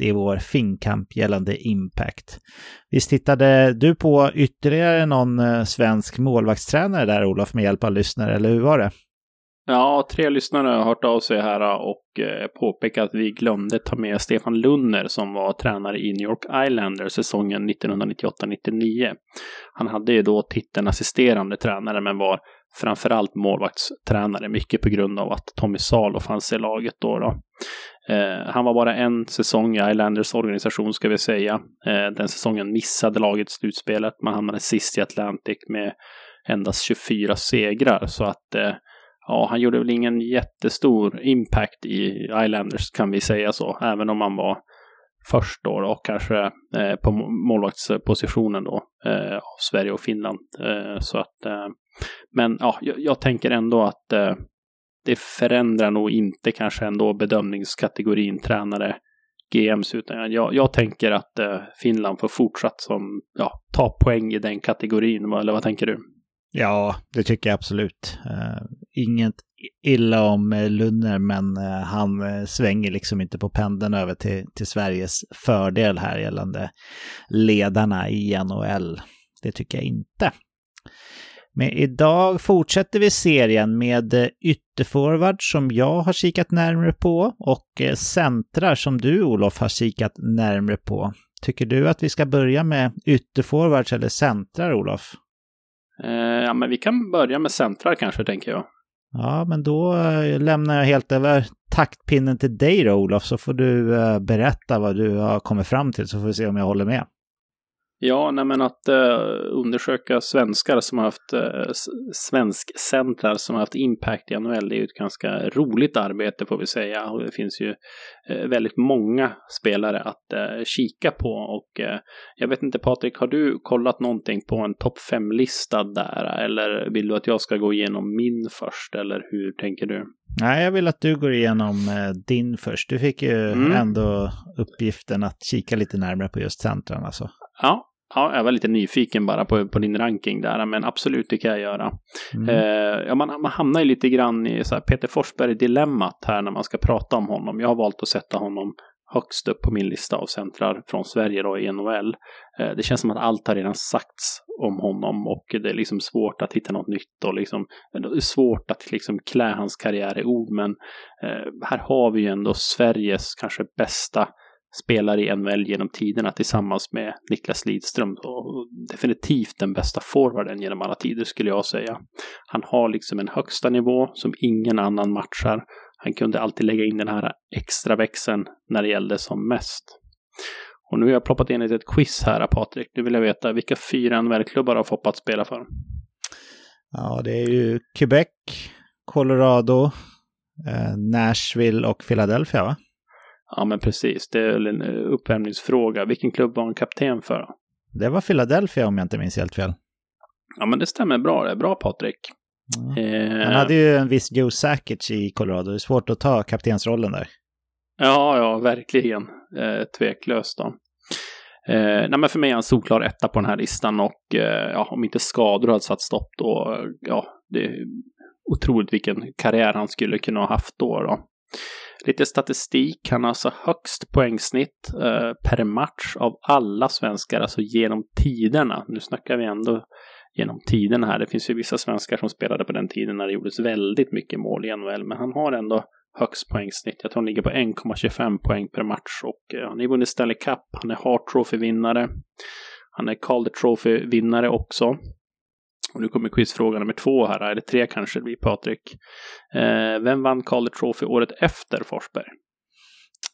i vår finkamp gällande Impact. Visst tittade du på ytterligare någon eh, svensk målvaktstränare där, Olof, med hjälp av lyssnare, eller hur var det? Ja, tre lyssnare har hört av sig här äh, och äh, påpekat att vi glömde ta med Stefan Lunner som var tränare i New York Islanders säsongen 1998-99. Han hade ju då titeln assisterande tränare men var framförallt målvaktstränare, mycket på grund av att Tommy Salo fanns i laget då. då. Eh, han var bara en säsong i Islanders organisation ska vi säga. Eh, den säsongen missade laget slutspelet. Man hamnade sist i Atlantic med endast 24 segrar så att eh, ja, han gjorde väl ingen jättestor impact i Islanders kan vi säga så, även om han var först då och kanske eh, på målvaktspositionen då eh, av Sverige och Finland. Eh, så att, eh, men ja, jag, jag, tänker ändå att eh, det förändrar nog inte kanske ändå bedömningskategorin tränare GMs utan jag, jag tänker att eh, Finland får fortsatt som, ja, ta poäng i den kategorin, eller vad tänker du? Ja, det tycker jag absolut. Uh, inget illa om eh, Lunner, men uh, han uh, svänger liksom inte på pendeln över till, till Sveriges fördel här gällande ledarna i NHL. Det tycker jag inte. Men idag fortsätter vi serien med ytterforward som jag har kikat närmre på och centrar som du Olof har kikat närmre på. Tycker du att vi ska börja med ytterforwards eller centrar Olof? Eh, ja, men vi kan börja med centrar kanske, tänker jag. Ja, men då eh, lämnar jag helt över taktpinnen till dig då, Olof, så får du eh, berätta vad du har kommit fram till, så får vi se om jag håller med. Ja, nej men att uh, undersöka svenskar som har haft uh, svenskcentrar som har haft impact i NHL, det är ju ett ganska roligt arbete får vi säga. Och det finns ju väldigt många spelare att uh, kika på och jag vet inte Patrik, har du kollat någonting på en topp 5-lista där eller vill du att jag ska gå igenom min först eller hur tänker du? Nej, jag vill att du går igenom din först. Du fick ju mm. ändå uppgiften att kika lite närmare på just centren alltså. Ja, Ja, jag var lite nyfiken bara på, på din ranking där, men absolut det kan jag göra. Mm. Eh, ja, man, man hamnar ju lite grann i så här Peter Forsberg-dilemmat här när man ska prata om honom. Jag har valt att sätta honom högst upp på min lista av centrar från Sverige då i NHL. Eh, det känns som att allt har redan sagts om honom och det är liksom svårt att hitta något nytt och liksom det är svårt att liksom klä hans karriär i ord men eh, här har vi ju ändå Sveriges kanske bästa spelare i NHL genom tiderna tillsammans med Niklas Lidström. Och definitivt den bästa forwarden genom alla tider skulle jag säga. Han har liksom en högsta nivå som ingen annan matchar. Han kunde alltid lägga in den här extra växeln när det gällde som mest. Och nu har jag ploppat in ett quiz här, Patrik. Nu vill jag veta vilka fyra NHL-klubbar har Foppat spela för? Ja, det är ju Quebec, Colorado, eh, Nashville och Philadelphia, va? Ja, men precis. Det är en eh, uppvärmningsfråga. Vilken klubb var han kapten för? Det var Philadelphia om jag inte minns helt fel. Ja, men det stämmer bra. Det är bra, Patrik. Mm. Han hade ju en viss Joe Sakic i Colorado. Det är svårt att ta kaptensrollen där. Ja, ja, verkligen. Eh, tveklöst då. Eh, nej, men för mig är han solklar etta på den här listan och eh, ja, om inte skador hade satt stopp då, ja, det är otroligt vilken karriär han skulle kunna ha haft då. då. Lite statistik, han har alltså högst poängsnitt eh, per match av alla svenskar, alltså genom tiderna. Nu snackar vi ändå genom tiderna här. Det finns ju vissa svenskar som spelade på den tiden när det gjordes väldigt mycket mål i NHL, men han har ändå högst poängsnitt. Jag tror han ligger på 1,25 poäng per match och eh, han är vunnit Stanley Cup. Han är Hart Trophy-vinnare. Han är Calder Trophy-vinnare också. Och nu kommer quizfråga nummer två här. Är det tre kanske det blir, Patrik? Eh, vem vann Calder Trophy året efter Forsberg?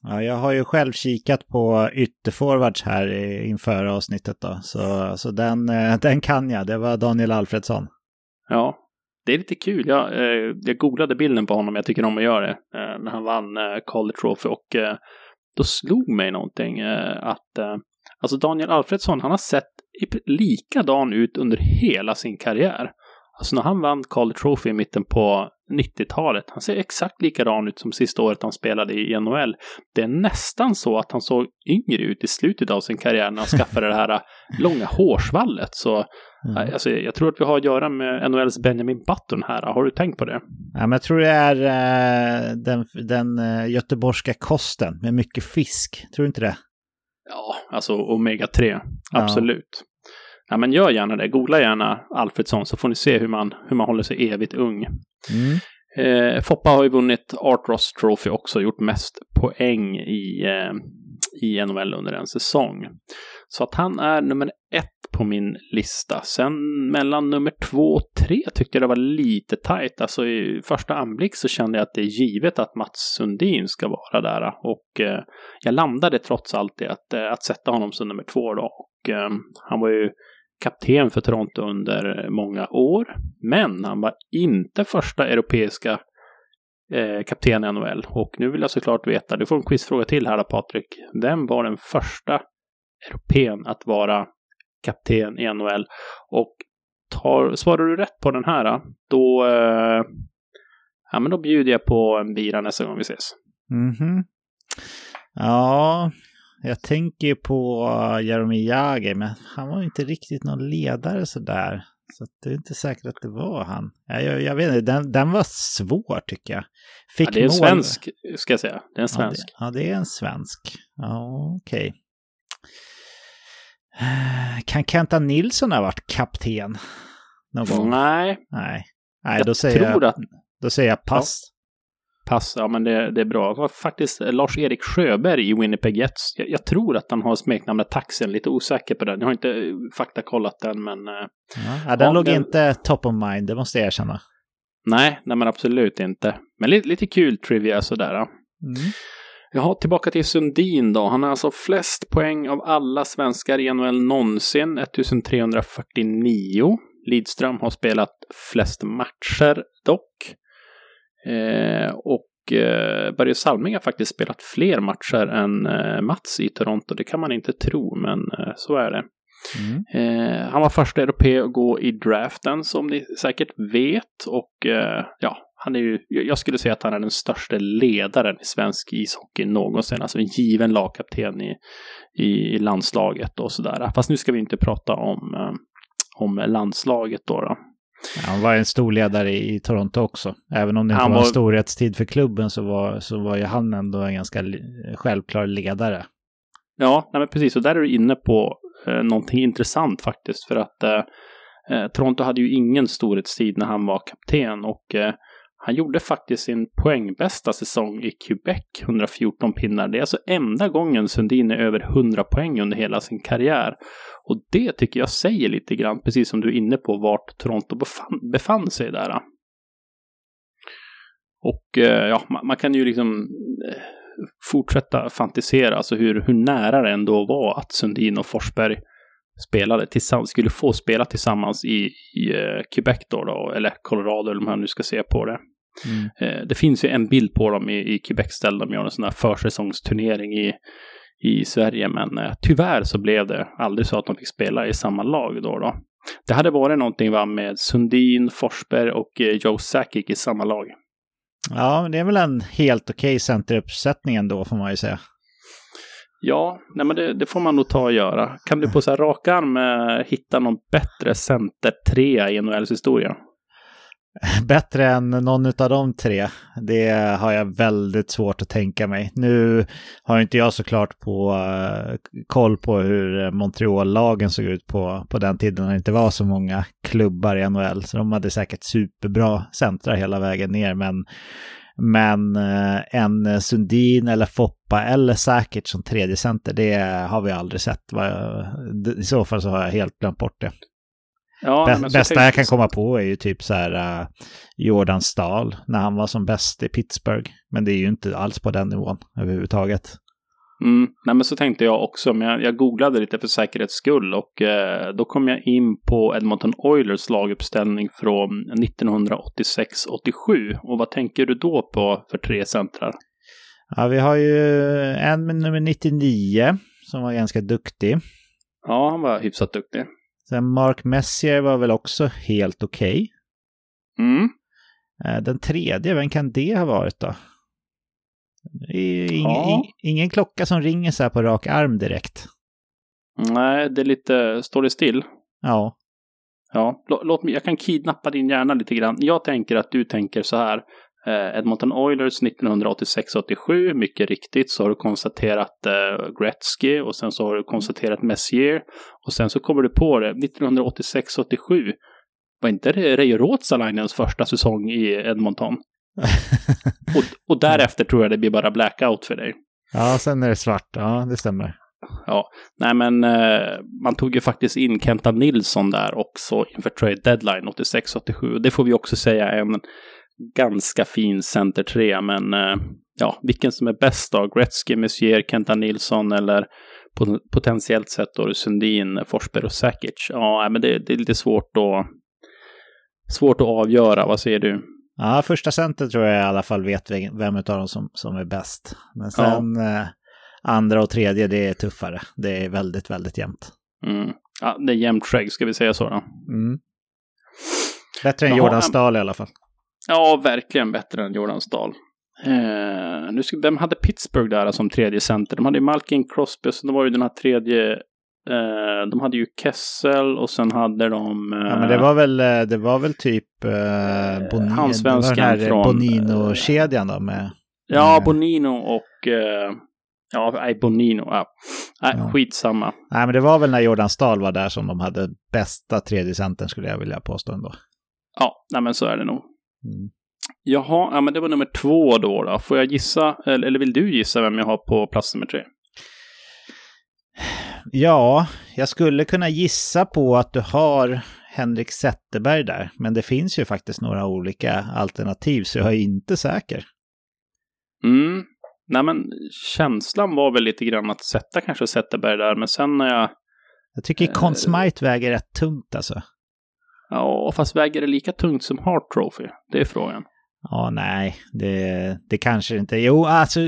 Ja, jag har ju själv kikat på ytterforwards här inför avsnittet då. Så, så den, eh, den kan jag. Det var Daniel Alfredsson. Ja, det är lite kul. Jag, eh, jag googlade bilden på honom, jag tycker om att göra det, eh, när han vann eh, Calder Trophy och eh, då slog mig någonting eh, att eh, alltså Daniel Alfredsson, han har sett likadan ut under hela sin karriär. Alltså när han vann Calder Trophy i mitten på 90-talet, han ser exakt likadan ut som sista året han spelade i NHL. Det är nästan så att han såg yngre ut i slutet av sin karriär när han skaffade det här långa hårsvallet. Så Mm. Alltså, jag tror att vi har att göra med NHLs Benjamin Button här. Har du tänkt på det? Ja, men jag tror det är uh, den, den uh, göteborgska kosten med mycket fisk. Tror du inte det? Ja, alltså omega-3. Absolut. Ja. ja. men gör gärna det. Googla gärna Alfredsson så får ni se hur man, hur man håller sig evigt ung. Mm. Eh, Foppa har ju vunnit Art Ross Trophy också, gjort mest poäng i, eh, i NHL under en säsong. Så att han är nummer ett på min lista. Sen mellan nummer två och tre tyckte jag det var lite tajt. Alltså i första anblick så kände jag att det är givet att Mats Sundin ska vara där. Och eh, jag landade trots allt i att, eh, att sätta honom som nummer två då. Och eh, han var ju kapten för Toronto under många år. Men han var inte första europeiska eh, kapten i NHL. Och nu vill jag såklart veta, du får en quizfråga till här då Patrik. Vem var den första europeen att vara kapten i NHL. Och tar, svarar du rätt på den här, eh, då, eh, ja, men då bjuder jag på en bira nästa gång vi ses. Mm -hmm. Ja, jag tänker på Jaromir Jagr, men han var inte riktigt någon ledare sådär. Så det är inte säkert att det var han. Jag, jag, jag vet inte, den, den var svår tycker jag. Fick ja, det är en mål... svensk, ska jag säga. Det är en svensk. Ja, det, ja, det är en svensk. Ja, okej. Okay. Kan Kenta Nilsson ha varit kapten? Någon gång? Nej. Nej, Nej då, säger jag, att... då säger jag pass. Ja. Pass, ja men det, det är bra. Det var faktiskt Lars-Erik Sjöberg i Winnipeg Jets. Jag, jag, tror att han har smeknamnet Taxen, lite osäker på den. Jag har inte faktakollat den men... Eh, ja, den ja, låg den... inte top of mind, det måste jag erkänna. Nej, nej men absolut inte. Men lite, lite kul trivia sådär. Mm. Jaha, tillbaka till Sundin då. Han har alltså flest poäng av alla svenskar i NHL någonsin, 1349. Lidström har spelat flest matcher dock. Eh, och eh, Börje Salming har faktiskt spelat fler matcher än eh, Mats i Toronto. Det kan man inte tro, men eh, så är det. Mm. Eh, han var första europé att gå i draften som ni säkert vet och eh, ja, han är ju, jag skulle säga att han är den största ledaren i svensk ishockey någonsin. Alltså en given lagkapten i, i landslaget och sådär. Fast nu ska vi inte prata om, eh, om landslaget då. då. Han var en stor ledare i Toronto också. Även om det inte han var en storhetstid för klubben så var, så var ju han ändå en ganska självklar ledare. Ja, nej men precis. Och där är du inne på eh, någonting intressant faktiskt. För att eh, eh Toronto hade ju ingen storhetstid när han var kapten. Och eh, han gjorde faktiskt sin poängbästa säsong i Quebec, 114 pinnar. Det är alltså enda gången Sundin är över 100 poäng under hela sin karriär. Och det tycker jag säger lite grann, precis som du är inne på, vart Toronto befann, befann sig där. Och eh, ja, man, man, kan ju liksom eh, fortsätta fantisera, alltså hur, hur nära det ändå var att Sundin och Forsberg spelade tillsammans, skulle få spela tillsammans i, i uh, Quebec då, då, eller Colorado eller hur man nu ska se på det. Mm. Uh, det finns ju en bild på dem i, i Quebec ställda de gör en sån här försäsongsturnering i, i Sverige, men uh, tyvärr så blev det aldrig så att de fick spela i samma lag då. då. Det hade varit någonting va, med Sundin, Forsberg och Joe Sakic i samma lag. Ja, det är väl en helt okej okay centeruppsättning ändå får man ju säga. Ja, nej men det, det, får man nog ta och göra. Kan du på så här rak arm eh, hitta någon bättre center trea i NHLs historia? Bättre än någon av de tre, det har jag väldigt svårt att tänka mig. Nu har inte jag såklart på uh, koll på hur Montreal-lagen såg ut på, på den tiden när det inte var så många klubbar i NHL. Så de hade säkert superbra centra hela vägen ner, men men uh, en Sundin eller Foppa eller säkert som tredje center, det har vi aldrig sett. I så fall så har jag helt glömt bort det. Ja, Bä bästa jag, jag kan komma på är ju typ så här uh, Jordan Stahl när han var som bäst i Pittsburgh. Men det är ju inte alls på den nivån överhuvudtaget. Mm, nej men så tänkte jag också, men jag, jag googlade lite för säkerhets skull och eh, då kom jag in på Edmonton Oilers laguppställning från 1986-87. Och vad tänker du då på för tre centrar? Ja, vi har ju en med nummer 99 som var ganska duktig. Ja, han var hyfsat duktig. Sen Mark Messier var väl också helt okej. Okay. Mm. Eh, den tredje, vem kan det ha varit då? Ingen, ja. ingen klocka som ringer så här på rak arm direkt. Nej, det är lite, står det still? Ja. Ja, låt mig, jag kan kidnappa din hjärna lite grann. Jag tänker att du tänker så här. Eh, Edmonton Oilers 1986-87, mycket riktigt så har du konstaterat eh, Gretzky och sen så har du konstaterat Messier och sen så kommer du på det 1986-87. Var inte det Reijo Ruotsalainens första säsong i Edmonton? Och, och därefter tror jag det blir bara blackout för dig. Ja, sen är det svart. Ja, det stämmer. Ja, nej men eh, man tog ju faktiskt in Kenta Nilsson där också inför trade deadline 86-87. Det får vi också säga är en ganska fin center 3, men eh, ja, vilken som är bäst då? Gretzky, Messier, Kenta Nilsson eller potentiellt sett då Sundin, Forsberg och Sakic? Ja, men det, det, är lite svårt att, svårt att avgöra. Vad säger du? Ja, första center tror jag i alla fall vet vem av dem som, som är bäst. Men sen ja. eh, andra och tredje, det är tuffare. Det är väldigt, väldigt jämnt. Mm. Ja, det är jämnt skägg, ska vi säga så då? Mm. Bättre än Jordan Stahl i alla fall. Ja, verkligen bättre än Jordan Stahl. Eh, nu ska, vem hade Pittsburgh där som tredje center? De hade ju Malkin Crosby, så det var ju den här tredje eh, de hade ju Kessel och sen hade de... Eh, ja, men det var väl, eh, det var väl typ eh, Bonino, Handsvenskan från... Bonino-kedjan då med... Ja. Bonino och... Eh, ja, nej, Bonino. Ja. Nej, ja. skitsamma. Nej, men det var väl när Jordan Stahl var där som de hade bästa tredje centern skulle jag vilja påstå ändå. Ja, nej men så är det nog. Mm. Jaha, ja men det var nummer två då, då. Får jag gissa, eller, eller vill du gissa vem jag har på plats nummer tre? Ja, jag skulle kunna gissa på att du har Henrik Zetterberg där. Men det finns ju faktiskt några olika alternativ, så jag är inte säker. Mm. Nej, men känslan var väl lite grann att sätta kanske Zetterberg där, men sen när jag... Jag tycker eh, Conn Smythe väger rätt tungt alltså. Ja, fast väger det lika tungt som Hart Trophy? Det är frågan. Ja, nej, det, det kanske inte. Jo, alltså,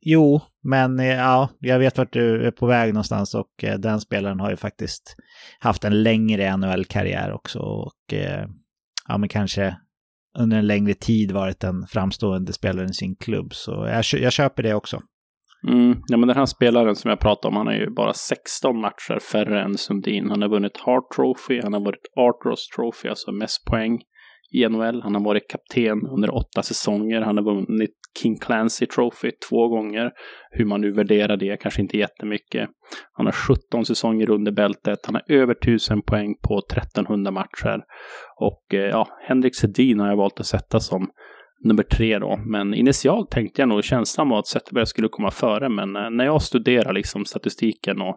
jo, men eh, ja, jag vet vart du är på väg någonstans och eh, den spelaren har ju faktiskt haft en längre NHL-karriär också och eh, ja, men kanske under en längre tid varit en framstående spelare i sin klubb. Så jag, jag köper det också. Mm, ja, men den här spelaren som jag pratar om, han har ju bara 16 matcher färre än Sundin. Han har vunnit Hart Trophy, han har vunnit Artros Trophy, alltså mest poäng i NHL. Han har varit kapten under åtta säsonger. Han har vunnit King Clancy Trophy två gånger. Hur man nu värderar det, kanske inte jättemycket. Han har 17 säsonger under bältet. Han har över 1000 poäng på 1300 matcher. Och eh, ja, Henrik Sedin har jag valt att sätta som nummer tre då. Men initialt tänkte jag nog, känslan var att Zetterberg skulle komma före. Men eh, när jag studerar liksom statistiken och,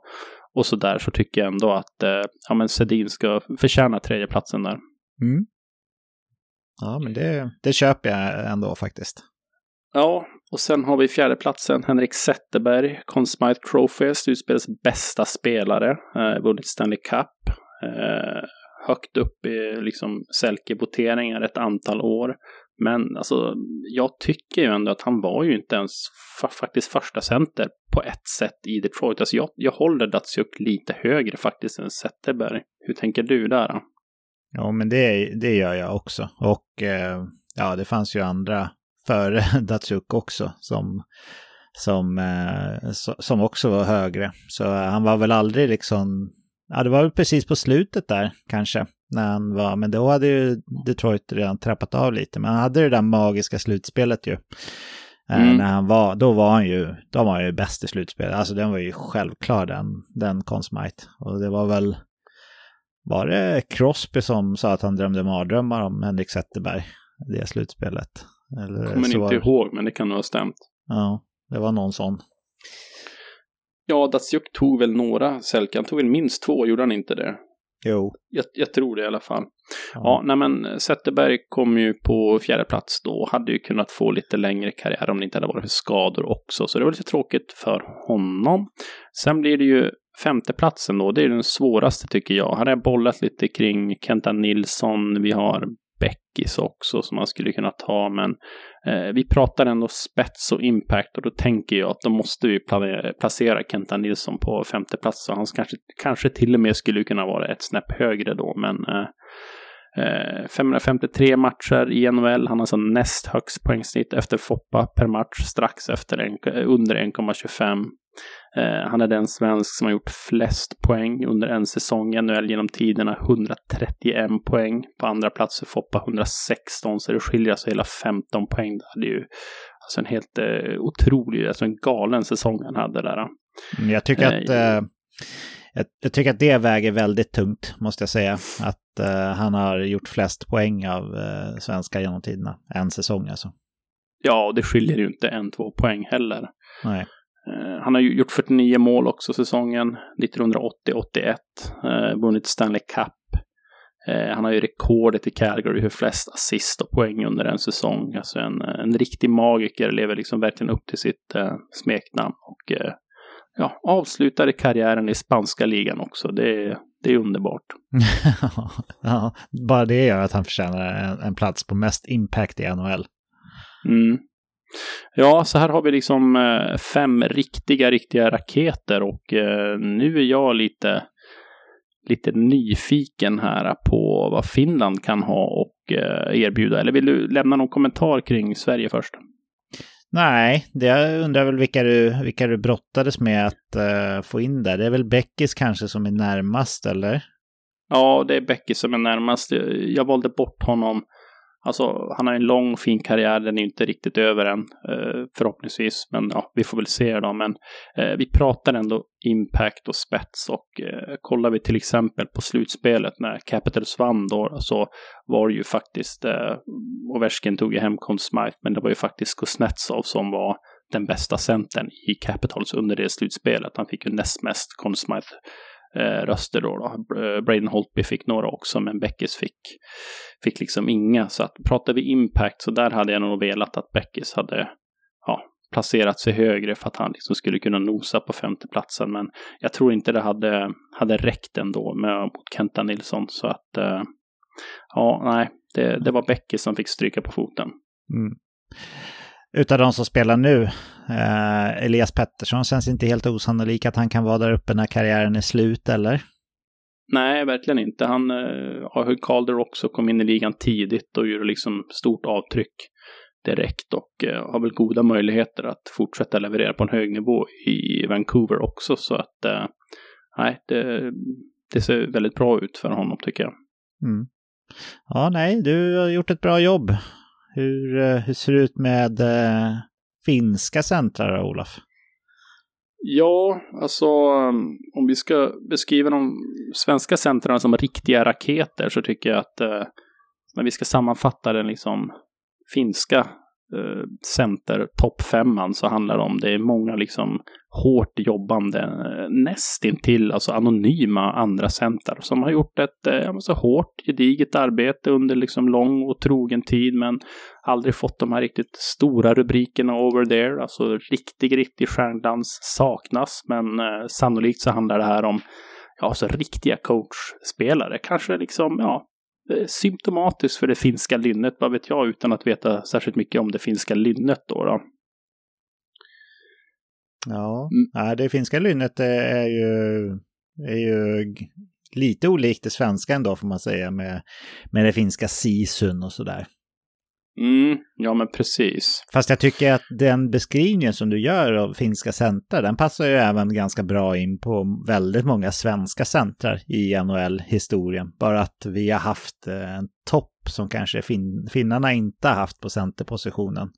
och så där så tycker jag ändå att eh, ja, men Sedin ska förtjäna tredjeplatsen där. Mm. Ja, men det, det köper jag ändå faktiskt. Ja, och sen har vi fjärdeplatsen Henrik Zetterberg, Conn Smythe Trophy, slutspelets bästa spelare, eh, vunnit Stanley Cup. Eh, högt upp i liksom Selke-voteringar ett antal år. Men alltså, jag tycker ju ändå att han var ju inte ens faktiskt första center på ett sätt i Detroit. Alltså jag, jag håller Datsjuk lite högre faktiskt än Zetterberg. Hur tänker du där? Då? Ja, men det, det gör jag också. Och eh, ja, det fanns ju andra före Datsjuk också som, som, eh, som också var högre. Så han var väl aldrig liksom, ja det var väl precis på slutet där kanske. När han var, men då hade ju Detroit redan trappat av lite. Men han hade det där magiska slutspelet ju. Eh, mm. När han var, då var han ju, då var han ju bäst i slutspelet. Alltså den var ju självklar den, den Consmite. Och det var väl, var det Crosby som sa att han drömde mardrömmar om Henrik Zetterberg? Det slutspelet. Eller Kommer så... inte ihåg, men det kan nog ha stämt. Ja, det var någon sån. Ja, Datsjuk tog väl några Selke. Han tog väl minst två, gjorde han inte det? Jo. Jag, jag tror det i alla fall. Ja, ja nej men Zetterberg kom ju på fjärde plats då. Hade ju kunnat få lite längre karriär om det inte hade varit för skador också. Så det var lite tråkigt för honom. Sen blir det ju femteplatsen då. Det är den svåraste tycker jag. Här har jag bollat lite kring Kenta Nilsson. Vi har Beckis också som man skulle kunna ta. Men eh, vi pratar ändå spets och impact och då tänker jag att då måste vi placera Kenta Nilsson på femte plats. Så han kanske, kanske till och med skulle kunna vara ett snäpp högre då. Men eh, 553 eh, matcher i NHL. Han har alltså näst högst poängsnitt efter Foppa per match. Strax efter en, under 1,25. Eh, han är den svensk som har gjort flest poäng under en säsong i NHL genom tiderna. 131 poäng. På andra plats är Foppa 116, så det skiljer alltså hela 15 poäng. Det är ju alltså en helt eh, otrolig, alltså en galen säsong han hade där. Mm, jag tycker att eh, eh, jag, jag, tycker att det väger väldigt tungt, måste jag säga. Att eh, han har gjort flest poäng av eh, svenska genom tiderna. En säsong alltså. Ja, och det skiljer ju inte en, två poäng heller. Nej. Eh, han har gjort 49 mål också säsongen 1980-81. Eh, vunnit Stanley Cup. Eh, han har ju rekordet i Calgary för flest assist och poäng under en säsong. Alltså en, en riktig magiker, lever liksom verkligen upp till sitt eh, smeknamn. Och eh, ja, avslutade karriären i spanska ligan också. Det, det är underbart. ja, bara det gör att han förtjänar en, en plats på mest impact i NHL. Mm. Ja, så här har vi liksom eh, fem riktiga, riktiga raketer och eh, nu är jag lite, lite nyfiken här på vad Finland kan ha och eh, erbjuda. Eller vill du lämna någon kommentar kring Sverige först? Nej, det jag undrar väl vilka du, vilka du brottades med att uh, få in där. Det är väl Beckis kanske som är närmast, eller? Ja, det är Beckis som är närmast. Jag valde bort honom Alltså, han har en lång fin karriär, den är inte riktigt över än, eh, förhoppningsvis. Men ja, vi får väl se då. Men eh, vi pratar ändå impact och spets och eh, kollar vi till exempel på slutspelet när Capitals vann då så var det ju faktiskt, eh, Ovechkin tog ju hem Conn Smythe, men det var ju faktiskt Kuznetsov som var den bästa centern i Capitals under det slutspelet. Han fick ju näst mest Conn Smythe eh, röster då, då. Eh, Braden Holtby fick några också, men Beckis fick, fick liksom inga. Så att pratar vi impact så där hade jag nog velat att Beckis hade ja, placerat sig högre för att han liksom skulle kunna nosa på femteplatsen. Men jag tror inte det hade, hade räckt ändå med, mot Kenta Nilsson. Så att eh, ja, nej, det, det var Beckis som fick stryka på foten. Mm. Utav de som spelar nu, eh, Elias Pettersson känns inte helt osannolik att han kan vara där uppe när karriären är slut, eller? Nej, verkligen inte. Han eh, har Calder också kom in i ligan tidigt och gjorde liksom stort avtryck direkt och eh, har väl goda möjligheter att fortsätta leverera på en hög nivå i Vancouver också. Så att eh, nej, det, det, ser väldigt bra ut för honom tycker jag. Mm. Ja, nej, du har gjort ett bra jobb. Hur, eh, hur ser det ut med eh, finska centrar, Olof? Ja, alltså eh, om vi ska beskriva de svenska centrarna som riktiga raketer så tycker jag att eh, när vi ska sammanfatta den liksom finska eh, center toppfemman så handlar det om det är många liksom hårt jobbande, eh, nästintill alltså anonyma andra center som har gjort ett eh, så hårt, gediget arbete under liksom lång och trogen tid men aldrig fått de här riktigt stora rubrikerna over there. Alltså riktig, riktig stjärndans saknas men eh, sannolikt så handlar det här om ja, alltså riktiga coachspelare. Kanske liksom, ja, symptomatiskt för det finska lynnet, vad vet jag, utan att veta särskilt mycket om det finska lynnet då. då. Ja, mm. det finska lynnet är ju, är ju lite olikt det svenska ändå får man säga med, med det finska sisun och sådär. Mm, ja men precis. Fast jag tycker att den beskrivningen som du gör av finska centrar, den passar ju även ganska bra in på väldigt många svenska centrar i NHL-historien. Bara att vi har haft eh, en topp som kanske fin finnarna inte har haft på centerpositionen.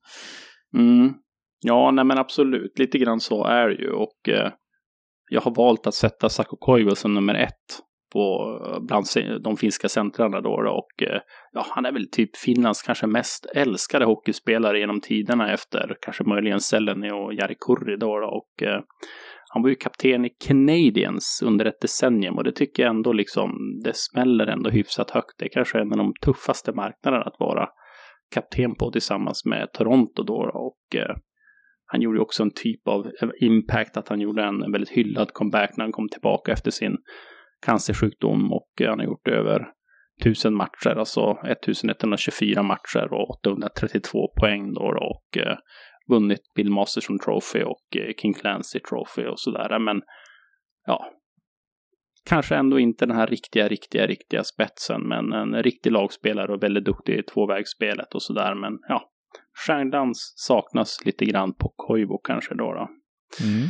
Mm. Ja, nej men absolut, lite grann så är det ju och eh, jag har valt att sätta Sakko Koivu som nummer ett på eh, bland de finska centrarna då, och eh, ja, han är väl typ Finlands kanske mest älskade hockeyspelare genom tiderna efter kanske möjligen Seleni och Jari Kurri då, och eh, han var ju kapten i Canadiens under ett decennium och det tycker jag ändå liksom, det smäller ändå hyfsat högt. Det är kanske en av de tuffaste marknaderna att vara kapten på tillsammans med Toronto då och eh, han gjorde också en typ av eh, impact att han gjorde en väldigt hyllad comeback när han kom tillbaka efter sin cancersjukdom och han har gjort över 1000 matcher, alltså 1124 matcher och 832 poäng då och eh, vunnit Bill Masterson Trophy och eh, King Clancy Trophy och sådär. Men ja, kanske ändå inte den här riktiga, riktiga, riktiga spetsen, men en riktig lagspelare och väldigt duktig i tvåvägsspelet och sådär. Men ja, stjärndans saknas lite grann på Koivu kanske då. då. Mm.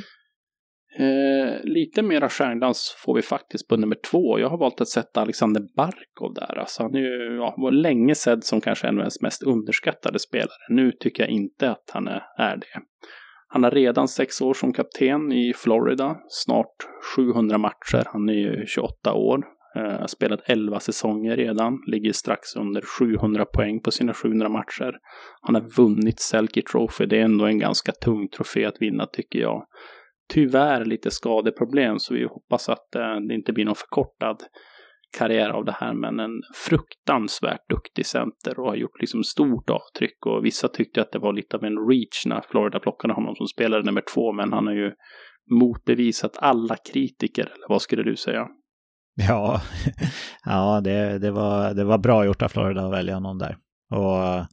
Eh, lite mera stjärndans får vi faktiskt på nummer två. Jag har valt att sätta Alexander Barkov där. Alltså han är ju ja, var länge sedd som kanske en av ens mest underskattade spelare. Nu tycker jag inte att han är, är det. Han har redan sex år som kapten i Florida, snart 700 matcher. Han är ju 28 år. Eh, har spelat 11 säsonger redan, ligger strax under 700 poäng på sina 700 matcher. Han har vunnit Selke Trophy, det är ändå en ganska tung trofé att vinna tycker jag tyvärr lite skadeproblem så vi hoppas att eh, det inte blir någon förkortad karriär av det här. Men en fruktansvärt duktig center och har gjort liksom stort avtryck och vissa tyckte att det var lite av en reach när Florida plockade honom som spelare nummer två. Men han har ju motbevisat alla kritiker, eller vad skulle du säga? Ja, ja det, det, var, det var bra gjort av Florida att välja honom där. Och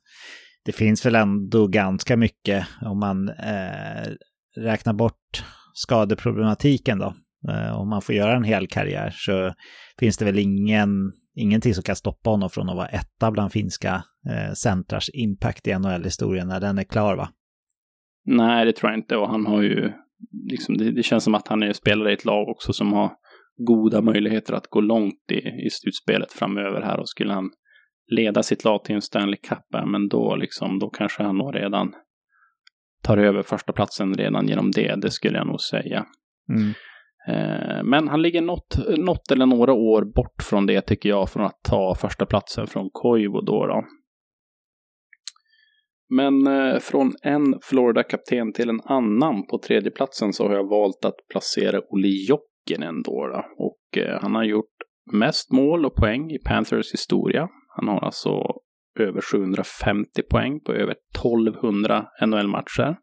det finns väl ändå ganska mycket om man eh, räknar bort skadeproblematiken då, eh, om man får göra en hel karriär så finns det väl ingen, ingenting som kan stoppa honom från att vara etta bland finska eh, centrars impact i NHL-historien när den är klar va? Nej, det tror jag inte. Och han har ju, liksom, det, det känns som att han är spelare i ett lag också som har goda möjligheter att gå långt i, i slutspelet framöver här. Och skulle han leda sitt lag till en Stanley Cup, men då liksom, då kanske han nog redan tar över första platsen redan genom det, det skulle jag nog säga. Mm. Eh, men han ligger något, något eller några år bort från det tycker jag, från att ta första platsen från Koivu då. då. Men eh, från en Florida-kapten till en annan på tredje platsen så har jag valt att placera Oli Jokinen då. då. Och eh, han har gjort mest mål och poäng i Panthers historia. Han har alltså över 750 poäng på över 1200 NHL-matcher.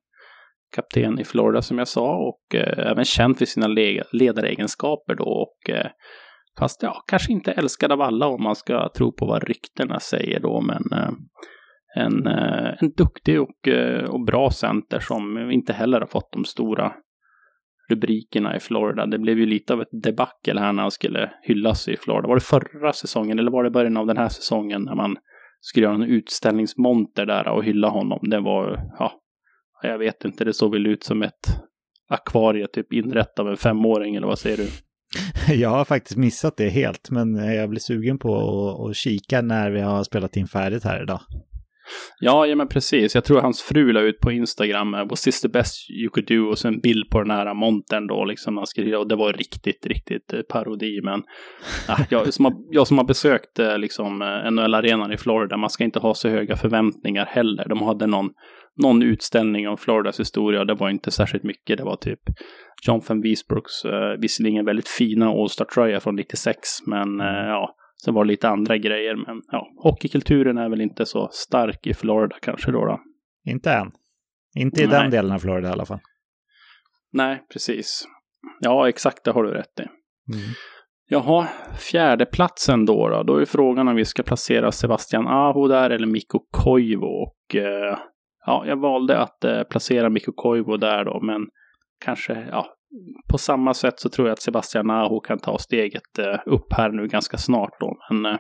Kapten i Florida som jag sa och eh, även känd för sina le ledaregenskaper då. Och, eh, fast ja, kanske inte älskad av alla om man ska tro på vad ryktena säger då. Men eh, en, eh, en duktig och, eh, och bra center som inte heller har fått de stora rubrikerna i Florida. Det blev ju lite av ett debacle här när han skulle hyllas i Florida. Var det förra säsongen eller var det början av den här säsongen när man skulle göra en utställningsmonter där och hylla honom. Det var, ja, jag vet inte, det såg väl ut som ett akvarie typ inrätt av en femåring eller vad säger du? Jag har faktiskt missat det helt, men jag blir sugen på att, att kika när vi har spelat in färdigt här idag. Ja, ja men precis. Jag tror hans fru la ut på Instagram, eh, What's this the best you could do? Och sen en bild på den här montern då, liksom. Han skrev, och det var riktigt, riktigt eh, parodi. Men ja, ah, jag, som har, jag som har besökt eh, liksom, NHL-arenan i Florida, man ska inte ha så höga förväntningar heller. De hade någon, någon utställning om Floridas historia och det var inte särskilt mycket. Det var typ John van Wiesbrooks, eh, visserligen väldigt fina All-Star-tröja från 96, men eh, ja, Sen var det lite andra grejer, men ja, hockeykulturen är väl inte så stark i Florida kanske då. då. Inte än. Inte i Nej. den delen av Florida i alla fall. Nej, precis. Ja, exakt, det har du rätt i. Mm. Jaha, fjärdeplatsen då, då. Då är frågan om vi ska placera Sebastian Aho där eller Mikko Koivu. Och eh, ja, jag valde att eh, placera Mikko Koivu där då, men kanske, ja, på samma sätt så tror jag att Sebastian Aho kan ta steget eh, upp här nu ganska snart då. Men eh,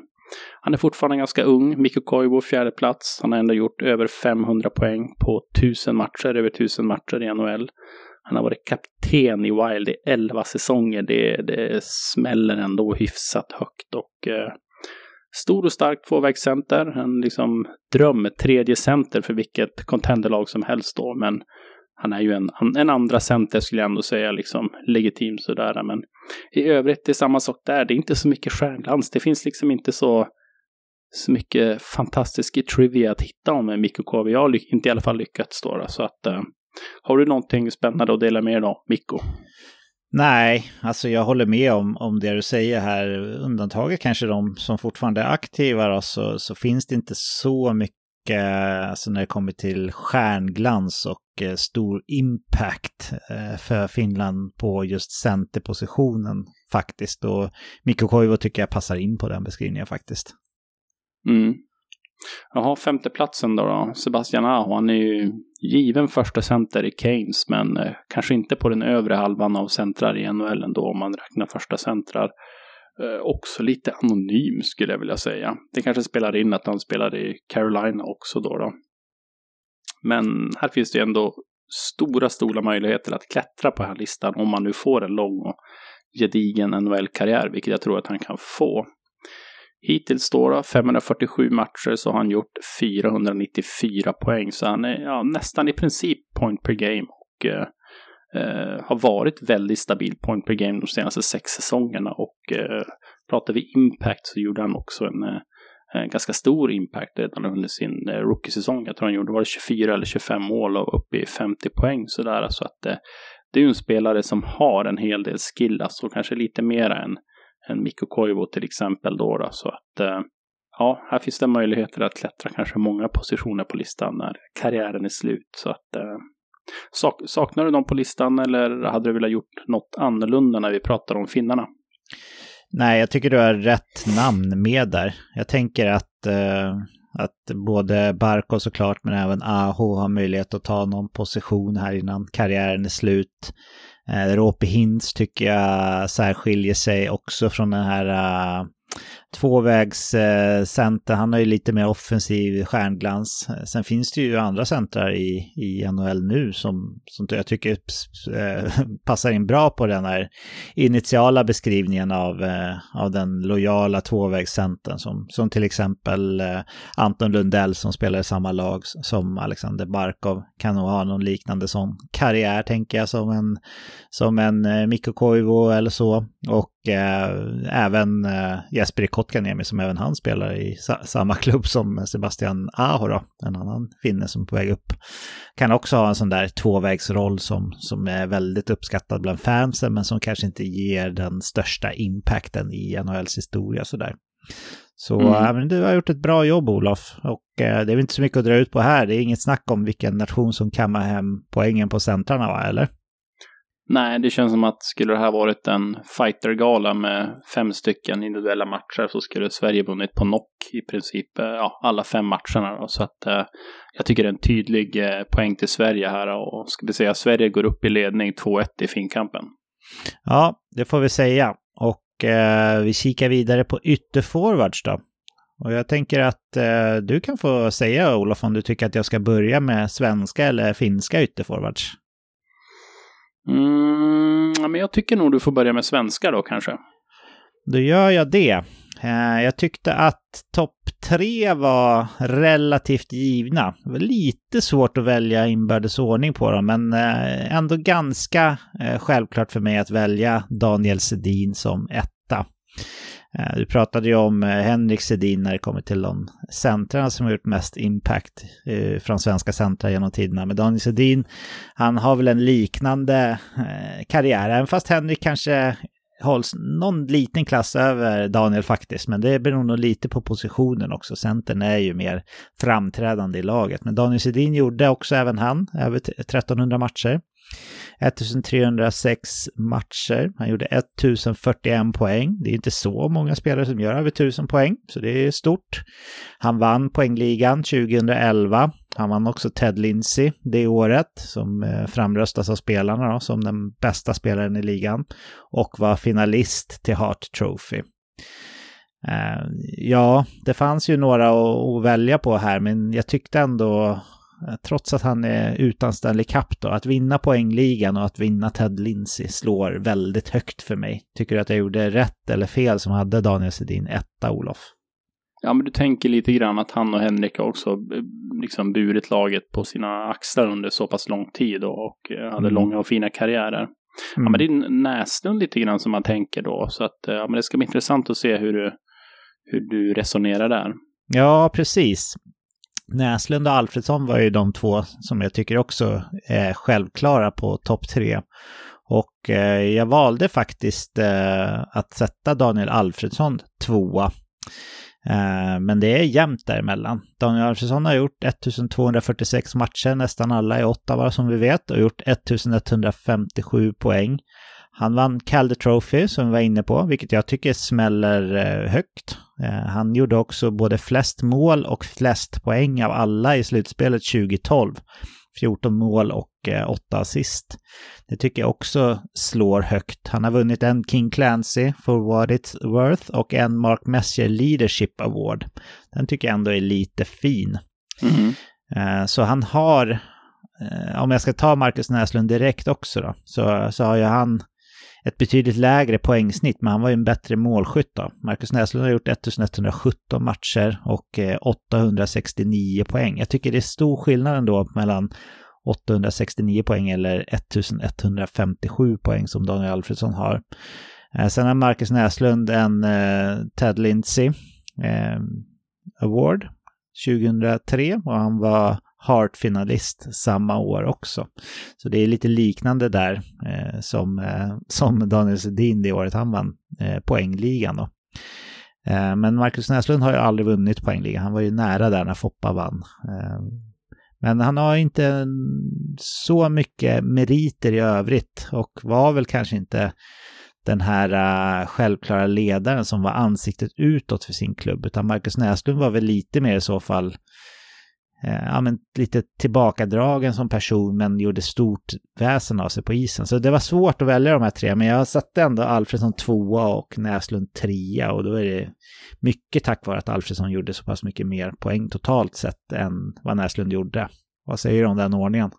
han är fortfarande ganska ung. Mikko Koivu fjärde plats. Han har ändå gjort över 500 poäng på 1000 matcher, över 1000 matcher i NHL. Han har varit kapten i Wild i 11 säsonger. Det, det smäller ändå hyfsat högt och eh, stor och stark tvåvägscenter. En liksom dröm, tredje center för vilket contenderlag som helst då. Men han är ju en, en andra center skulle jag ändå säga, liksom legitim sådär. Men i övrigt, det är samma sak där. Det är inte så mycket stjärnglans. Det finns liksom inte så, så mycket fantastisk trivia att hitta om Mikko KV. Jag har inte i alla fall lyckats då. Så att, uh, har du någonting spännande att dela med dig av, Mikko? Nej, alltså jag håller med om, om det du säger här. Undantaget kanske de som fortfarande är aktiva då, så, så finns det inte så mycket alltså när det kommer till stjärnglans och eh, stor impact eh, för Finland på just centerpositionen faktiskt. Och Mikko Koivu tycker jag passar in på den beskrivningen faktiskt. Mm. Jaha, femteplatsen då, då. Sebastian Aho, han är ju given första center i Keynes, men eh, kanske inte på den övre halvan av centrar i NHL ändå om man räknar första centrar eh, också lite anonym skulle jag vilja säga. Det kanske spelar in att han spelar i Carolina också då. då. Men här finns det ändå stora, stora möjligheter att klättra på den här listan om man nu får en lång och gedigen NHL-karriär, vilket jag tror att han kan få. Hittills då, 547 matcher så har han gjort 494 poäng, så han är ja, nästan i princip point per game och eh, Eh, har varit väldigt stabil point per game de senaste sex säsongerna och eh, pratar vi impact så gjorde han också en, eh, en ganska stor impact redan under sin eh, rookie-säsong. Jag tror han gjorde var det 24 eller 25 mål och uppe i 50 poäng sådär. Så att eh, det är ju en spelare som har en hel del skill, alltså kanske lite mer än, än Mikko Koivu till exempel då. då så att eh, ja, här finns det möjligheter att klättra kanske många positioner på listan när karriären är slut. Så att eh, Sak, saknar du dem på listan eller hade du velat gjort något annorlunda när vi pratar om finnarna? Nej, jag tycker du har rätt namn med där. Jag tänker att, eh, att både Barko såklart, men även Aho har möjlighet att ta någon position här innan karriären är slut. Eh, Råpe Hintz tycker jag särskiljer sig också från den här eh, uh, tvåvägscenter. Han har ju lite mer offensiv stjärnglans. Sen finns det ju andra centrar i, i NHL nu som, som jag tycker eh, passar in bra på den här initiala beskrivningen av, eh, av den lojala tvåvägscentern som, som till exempel eh, Anton Lundell som spelar i samma lag som Alexander Barkov. Kan nog ha någon liknande sån karriär tänker jag som en, som en eh, Mikko Koivu eller så. Och även Jesper Kotkaniemi som även han spelar i sa samma klubb som Sebastian Aho då, en annan finne som är på väg upp. Kan också ha en sån där tvåvägsroll som, som är väldigt uppskattad bland fansen men som kanske inte ger den största impacten i NHLs historia sådär. Så mm. men du har gjort ett bra jobb Olof och äh, det är inte så mycket att dra ut på här. Det är inget snack om vilken nation som kammar hem poängen på centrarna va, eller? Nej, det känns som att skulle det här varit en fightergala med fem stycken individuella matcher så skulle Sverige vunnit på knock i princip eh, ja, alla fem matcherna. Då. Så att eh, jag tycker det är en tydlig eh, poäng till Sverige här och ska vi säga Sverige går upp i ledning 2-1 i finkampen. Ja, det får vi säga. Och eh, vi kikar vidare på ytterforwards då. Och jag tänker att eh, du kan få säga Olof om du tycker att jag ska börja med svenska eller finska ytterforwards. Mm, men jag tycker nog du får börja med svenska då kanske. Då gör jag det. Eh, jag tyckte att topp tre var relativt givna. Det var lite svårt att välja inbördes ordning på dem, men eh, ändå ganska eh, självklart för mig att välja Daniel Sedin som etta. Eh, du pratade ju om eh, Henrik Sedin när det kommer till de centrarna som har gjort mest impact eh, från svenska centra genom tiderna. Men Daniel Sedin, han har väl en liknande karriär, även fast Henrik kanske hålls någon liten klass över Daniel faktiskt, men det beror nog lite på positionen också. Centern är ju mer framträdande i laget. Men Daniel Sedin gjorde också även han över 1300 matcher. 1306 matcher. Han gjorde 1041 poäng. Det är inte så många spelare som gör över 1000 poäng, så det är stort. Han vann poängligan 2011. Han vann också Ted Lindsay det året, som eh, framröstas av spelarna då, som den bästa spelaren i ligan. Och var finalist till Hart Trophy. Eh, ja, det fanns ju några att, välja på här, men jag tyckte ändå trots att han är utan Stanley Cup då, att vinna poängligan och att vinna Ted Lindsey slår väldigt högt för mig. Tycker du att jag gjorde rätt eller fel som hade Daniel Sedin etta, Olof? Ja, men du tänker lite grann att han och Henrik också eh, liksom burit laget på sina axlar under så pass lång tid och eh, hade mm. långa och fina karriärer. Mm. Ja, men det är Näslund lite grann som man tänker då, så att ja, men det ska bli intressant att se hur du, hur du resonerar där. Ja, precis. Näslund och Alfredsson var ju de två som jag tycker också är självklara på topp tre. Och eh, jag valde faktiskt eh, att sätta Daniel Alfredsson tvåa. Eh, men det är jämnt däremellan. Daniel Alfredsson har gjort 1246 matcher, nästan alla i Ottawa som vi vet, och gjort 1157 poäng. Han vann Calder Trophy som vi var inne på, vilket jag tycker smäller eh, högt. Eh, han gjorde också både flest mål och flest poäng av alla i slutspelet 2012. 14 mål och 8 eh, assist. Det tycker jag också slår högt. Han har vunnit en King Clancy for what it's worth och en Mark Messier Leadership Award. Den tycker jag ändå är lite fin. Mm. Så han har, om jag ska ta Marcus Näslund direkt också då, så, så har ju han ett betydligt lägre poängsnitt, men han var ju en bättre målskytt då. Marcus Näslund har gjort 1117 matcher och eh, 869 poäng. Jag tycker det är stor skillnad ändå mellan 869 poäng eller 1157 poäng som Daniel Alfredsson har. Eh, sen har Marcus Näslund en eh, Ted Lindsey eh, Award 2003 och han var Hart-finalist samma år också. Så det är lite liknande där eh, som, eh, som Daniel Sedin det året han vann eh, poängligan. Då. Eh, men Marcus Näslund har ju aldrig vunnit poängligan. Han var ju nära där när Foppa vann. Eh, men han har inte så mycket meriter i övrigt och var väl kanske inte den här uh, självklara ledaren som var ansiktet utåt för sin klubb, utan Marcus Näslund var väl lite mer i så fall Eh, ja, men lite tillbakadragen som person men gjorde stort väsen av sig på isen. Så det var svårt att välja de här tre, men jag satte ändå Alfredsson tvåa och Näslund trea och då är det mycket tack vare att Alfredsson gjorde så pass mycket mer poäng totalt sett än vad Näslund gjorde. Vad säger du om den ordningen?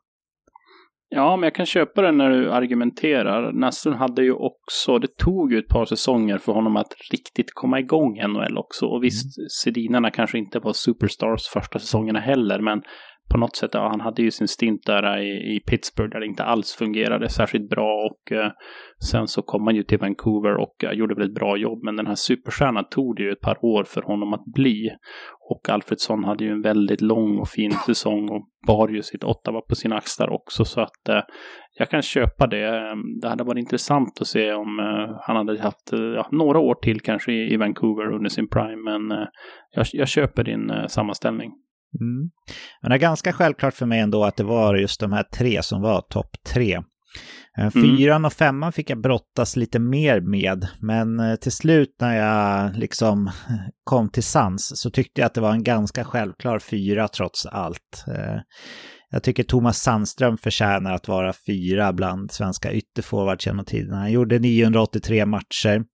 Ja, men jag kan köpa det när du argumenterar. Näslund hade ju också, det tog ju ett par säsonger för honom att riktigt komma igång i NHL också. Och visst, mm. Sedinarna kanske inte var superstars första säsongerna heller, men på något sätt, ja, han hade ju sin stint där i, i Pittsburgh där det inte alls fungerade särskilt bra och eh, sen så kom han ju till Vancouver och eh, gjorde väl ett bra jobb. Men den här superstjärnan tog det ju ett par år för honom att bli. Och Alfredsson hade ju en väldigt lång och fin säsong och bar ju sitt Ottawa på sina axlar också så att eh, jag kan köpa det. Ehm, det hade varit intressant att se om eh, han hade haft eh, ja, några år till kanske i, i Vancouver under sin prime men eh, jag, jag köper din sammanställning. Mm. Men det är ganska självklart för mig ändå att det var just de här tre som var topp tre. Eh, mm. Fyran och femman fick jag brottas lite mer med, men eh, till slut när jag liksom kom till sans så tyckte jag att det var en ganska självklar fyra trots allt. Eh, jag tycker Thomas Sandström förtjänar att vara fyra bland svenska ytterforwards genom tiden. Han gjorde 983 matcher,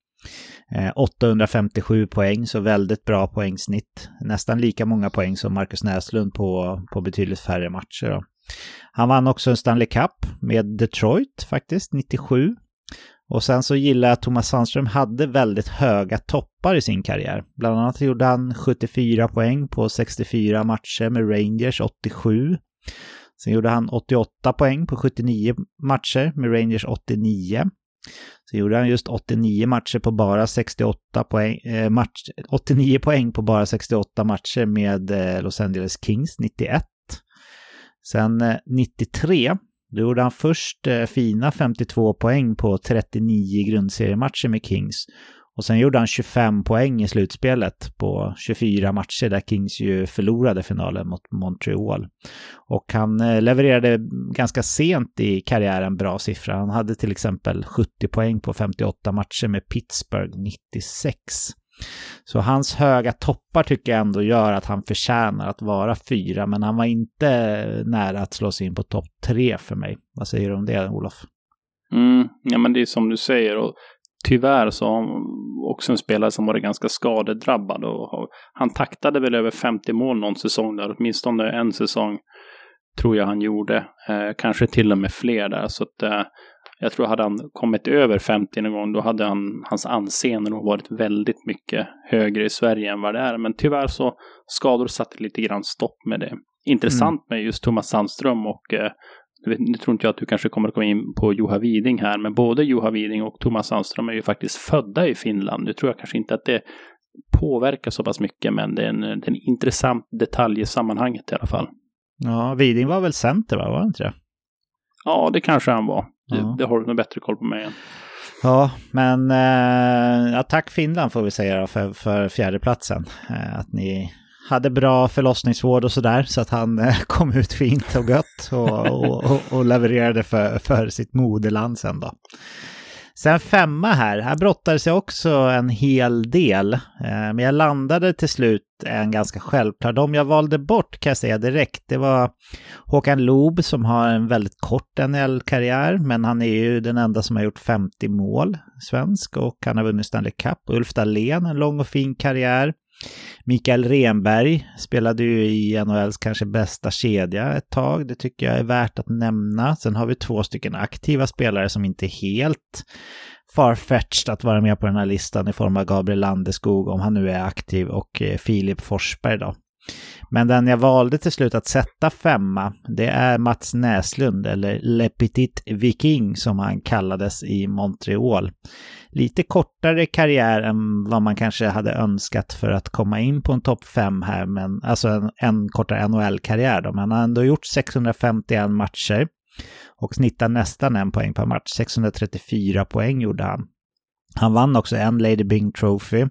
Eh, 857 poäng, så väldigt bra poängsnitt. Nästan lika många poäng som Marcus Näslund på, på betydligt färre matcher. Då. Han vann också en Stanley Cup med Detroit faktiskt, 97. Och sen så gillar jag att Thomas Sandström hade väldigt höga toppar i sin karriär. Bland annat gjorde han 74 poäng på 64 matcher med Rangers 87. Sen gjorde han 88 poäng på 79 matcher med Rangers 89. Så gjorde han just 89 matcher på bara 68 poäng, eh, match, 89 poäng på bara 68 matcher med eh, Los Angeles Kings 91. Sen eh, 93, då gjorde han först eh, fina 52 poäng på 39 grundseriematcher med Kings. Och sen gjorde han 25 poäng i slutspelet på 24 matcher där Kings ju förlorade finalen mot Montreal. Och han eh, levererade ganska sent i karriären bra siffror. Han hade till exempel 70 poäng på 58 matcher med Pittsburgh 96. Så hans höga toppar tycker jag ändå gör att han förtjänar att vara fyra, men han var inte nära att slå sig in på topp tre för mig. Vad säger du om det, Olof? Mm, ja, men det är som du säger. Och tyvärr så har han också en spelare som varit ganska skadedrabbad. Och han taktade väl över 50 mål någon säsong där, åtminstone en säsong tror jag han gjorde. Eh, kanske till och med fler där. Så att, eh, jag tror hade han kommit över 50 någon gång, då hade han, hans anseende nog varit väldigt mycket högre i Sverige än vad det är. Men tyvärr så skador satte lite grann stopp med det. Intressant mm. med just Thomas Sandström och eh, nu tror inte jag att du kanske kommer att komma in på Juha Widing här, men både Juha Widing och Thomas Sandström är ju faktiskt födda i Finland. Nu tror jag kanske inte att det påverkar så pass mycket, men det är en, det är en intressant detalj i sammanhanget i alla fall. Ja, Widing var väl center, va? Var det inte det? Ja, det kanske han var. Ja. Det, det, har du nog bättre koll på mig än. Ja, men eh, ja, tack Finland får vi säga då för, för fjärdeplatsen. Eh, att ni hade bra förlossningsvård och sådär så att han eh, kom ut fint och gött och, och, och, och levererade för, för sitt moderland sen då. Sen femma här, här brottades jag också en hel del. Eh, men jag landade till slut en ganska självklar. De jag valde bort kan jag säga direkt, det var Håkan Loob som har en väldigt kort NHL-karriär, men han är ju den enda som har gjort 50 mål, svensk, och han har vunnit Stanley Cup. Ulf Dahlén, en lång och fin karriär. Mikael Renberg spelade ju i NHLs kanske bästa kedja ett tag. Det tycker jag är värt att nämna. Sen har vi två stycken aktiva spelare som inte är helt farfetched att vara med på den här listan i form av Gabriel Landeskog om han nu är aktiv och eh, Filip Forsberg då. Men den jag valde till slut att sätta femma, det är Mats Näslund, eller Le Petit Viking som han kallades i Montreal. Lite kortare karriär än vad man kanske hade önskat för att komma in på en topp 5 här, men alltså en, en kortare NHL-karriär då. Men han har ändå gjort 651 matcher och snittar nästan en poäng per match. 634 poäng gjorde han. Han vann också en Lady Bing Trophy.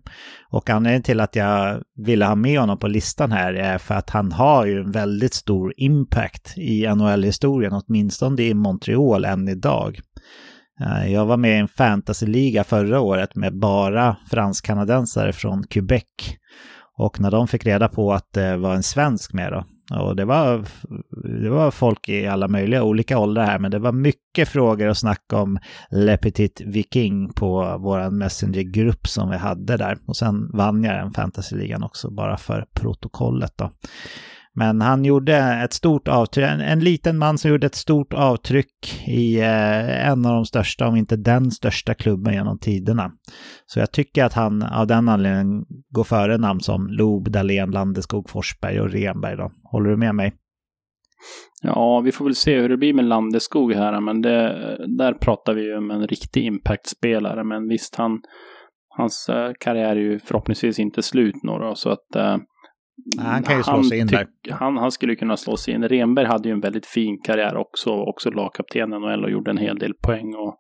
Och anledningen till att jag ville ha med honom på listan här är för att han har ju en väldigt stor impact i NHL-historien, åtminstone i Montreal än idag. Eh, jag var med i en fantasyliga förra året med bara fransk-kanadensare från Quebec. Och när de fick reda på att det var en svensk med då, och det var, det var folk i alla möjliga olika åldrar här, men det var mycket frågor och snack om Le Petit Viking på vår Messenger-grupp som vi hade där. Och sen vann jag den fantasyligan också, bara för protokollet då. Men han gjorde ett stort avtryck, en, en, liten man som gjorde ett stort avtryck i eh, en av de största, om inte den största klubben genom tiderna. Så jag tycker att han av den anledningen går före namn som Loob, Dahlén, Landeskog, Forsberg och Renberg. Då. Håller du med mig? Ja, vi får väl se hur det blir med Landeskog här, men det, där pratar vi ju om en riktig impact-spelare. Men visst, han, hans eh, karriär är ju förhoppningsvis inte slut nu då, så att eh, han kan ju slå sig in där. Han, han skulle kunna slå sig in. Renberg hade ju en väldigt fin karriär också, också lagkapten i NHL och gjorde en hel del poäng. Och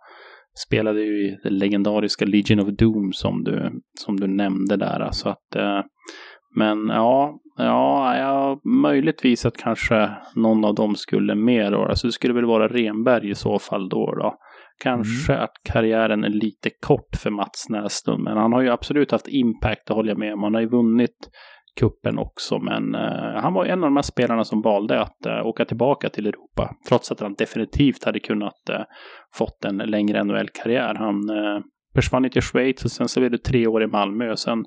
spelade ju i det legendariska Legion of Doom som du, som du nämnde där. Så att, eh, men ja, ja, ja, möjligtvis att kanske någon av dem skulle med då. Alltså det skulle väl vara Renberg i så fall då. då. Kanske mm. att karriären är lite kort för Mats Näslund, men han har ju absolut haft impact, det håller jag med om. Han har ju vunnit kuppen också. Men eh, han var en av de här spelarna som valde att eh, åka tillbaka till Europa. Trots att han definitivt hade kunnat eh, fått en längre NHL-karriär. Han eh, försvann till Schweiz och sen så blev det tre år i Malmö. Och sen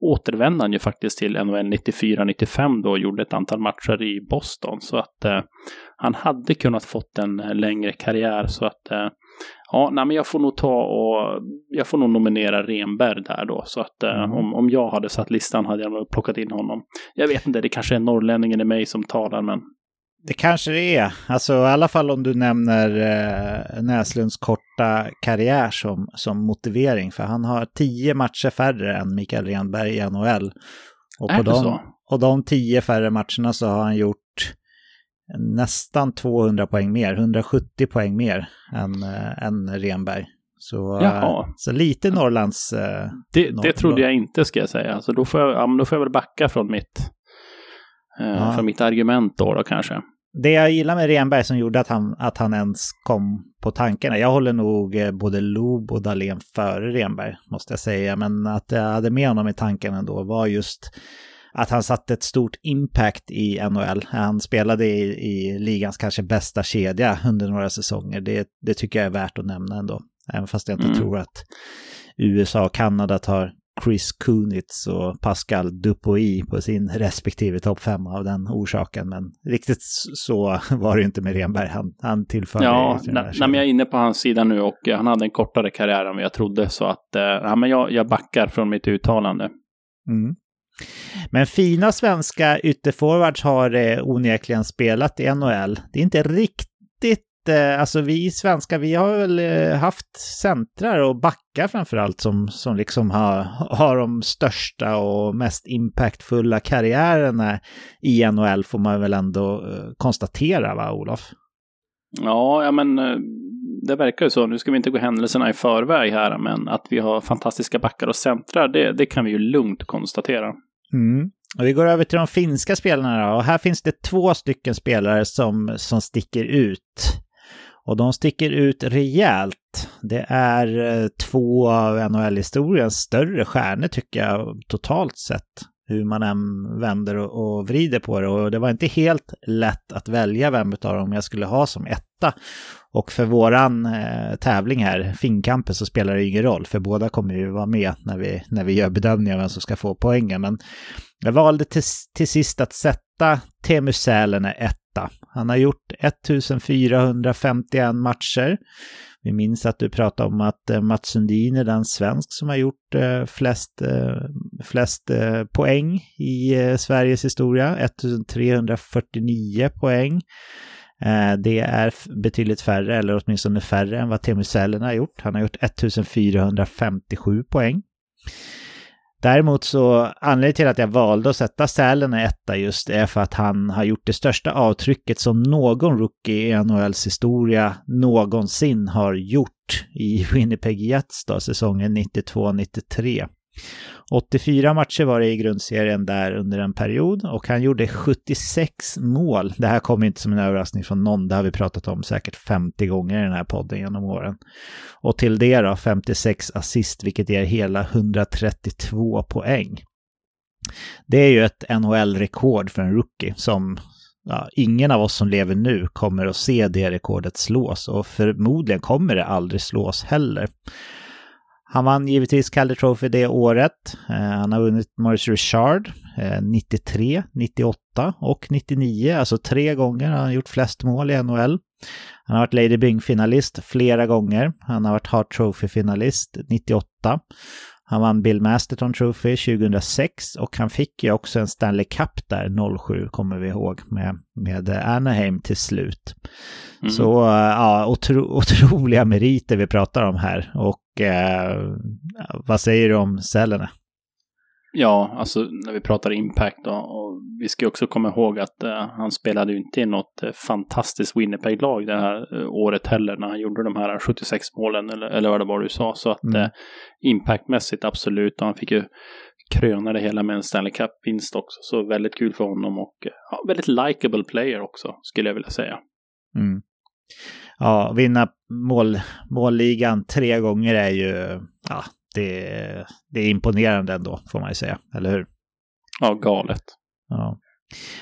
återvände han ju faktiskt till NHL 94-95 då och gjorde ett antal matcher i Boston. Så att eh, han hade kunnat fått en eh, längre karriär. Så att eh, ja, nej, men jag får nog ta och jag får nog nominera Renberg där då. Så att eh, Mm. om, om jag hade satt listan hade jag nog plockat in honom. Jag vet inte, det kanske är norrlänningen i mig som talar, men Det kanske det är. Alltså i alla fall om du nämner eh, Näslunds korta karriär som, som motivering. För han har tio matcher färre än Mikael Renberg i NHL. Och Är på det de, så? och de tio färre matcherna så har han gjort nästan 200 poäng mer, 170 poäng mer än, äh, än Renberg. Så, eh, så lite Norrlands... eh, det, Norr- det trodde jag inte ska jag säga. Så då får jag, ja, då får jag väl backa från mitt, Ja. från mitt argument då, då kanske. Det jag gillar med Renberg som gjorde att han, att han ens kom på tankarna, jag håller nog både Loob och Dahlén före Renberg, måste jag säga, men att jag hade med honom i tanken ändå var just att han satte ett stort impact i NHL. Han spelade i, i ligans kanske bästa kedja under några säsonger. Det, det tycker jag är värt att nämna ändå. Även fast jag inte Mm. tror att USA och Kanada tar Chris Kunitz och Pascal Dupuy på sin respektive topp fem av den orsaken. Men riktigt så var det inte med Renberg. Han, han tillförde... Ja, nej, jag är inne på hans sida nu och eh, han hade en kortare karriär än vad jag trodde. Så att eh, ja, men jag, jag backar från mitt uttalande. Mm. Men fina svenska ytterforwards har eh, onekligen spelat i NHL. Det är inte riktigt, eh, alltså vi svenskar, vi har väl eh, haft centrar och backar framförallt som, som liksom har, har de största och mest impactfulla karriärerna i NHL får man väl ändå eh, konstatera, va Olof? Ja, ja men eh, det verkar ju så. Nu ska vi inte gå händelserna i förväg här, men att vi har fantastiska backar och centrar, det, det kan vi ju lugnt konstatera. Mm. Och vi går över till de finska spelarna då. Och här finns det två stycken spelare som, som sticker ut. Och de sticker ut rejält. Det är eh, två av NHL-historiens större stjärnor tycker jag totalt sett. Hur man än vänder och, och vrider på det. Och det var inte helt lätt att välja vem av dem jag skulle ha som etta. Och för våran eh, tävling här, Finnkampen, så spelar det ingen roll. För båda kommer ju vara med när vi, när vi gör bedömningar av vem som ska få poängen. Men jag valde till, till sist att sätta Teemu Sälenä etta. Han har gjort 1451 matcher. Vi minns att du pratade om att eh, Mats Sundin är den svensk som har gjort eh, flest, eh, flest eh, poäng i eh, Sveriges historia. 1349 poäng. Eh, det är betydligt färre, eller åtminstone färre än vad Teemu Sälenä har gjort. Han har gjort 1457 poäng. Däremot så anledningen till att jag valde att sätta Sälen i etta just är för att han har gjort det största avtrycket som någon rookie i NHLs historia någonsin har gjort i Winnipeg Jets då, säsongen 92-93. 84 matcher var det i grundserien där under en period och han gjorde 76 mål. Det här kommer inte som en överraskning från någon, det har vi pratat om säkert 50 gånger i den här podden genom åren. Och till det då 56 assist, vilket ger hela 132 poäng. Det är ju ett NHL-rekord för en rookie som ja, ingen av oss som lever nu kommer att se det rekordet slås och förmodligen kommer det aldrig slås heller. Han vann givetvis Calder Trophy det året. Eh, Han har vunnit Morris Richard eh, 93, 98 och 99. Alltså tre gånger har han gjort flest mål i NHL. Han har varit Lady Byng-finalist flera gånger. Han har varit Hart Trophy-finalist 98. Han vann Bill Masterton Trophy 2006 och han fick ju också en Stanley Cup där 07 kommer vi ihåg med, med Anaheim till slut. Mm. Så eh, ja, otro, otroliga meriter vi pratar om här. Och eh, vad säger du om Sälenä? Ja, alltså när vi pratar impact då, och vi ska också komma ihåg att eh, han spelade ju inte i något eh, fantastiskt Winnipeg-lag det här eh, året heller när han gjorde de här 76 målen eller, eller vad det var du sa. Så att Mm. eh, impactmässigt absolut, och han fick ju kröna det hela med en Stanley Cup-vinst också. Så väldigt kul för honom och eh, ja, väldigt likable player också, skulle jag vilja säga. Mm. Ja, vinna mål, målligan tre gånger är ju, ja, det, det är imponerande ändå, får man ju säga, eller hur? Ja, galet. Ja.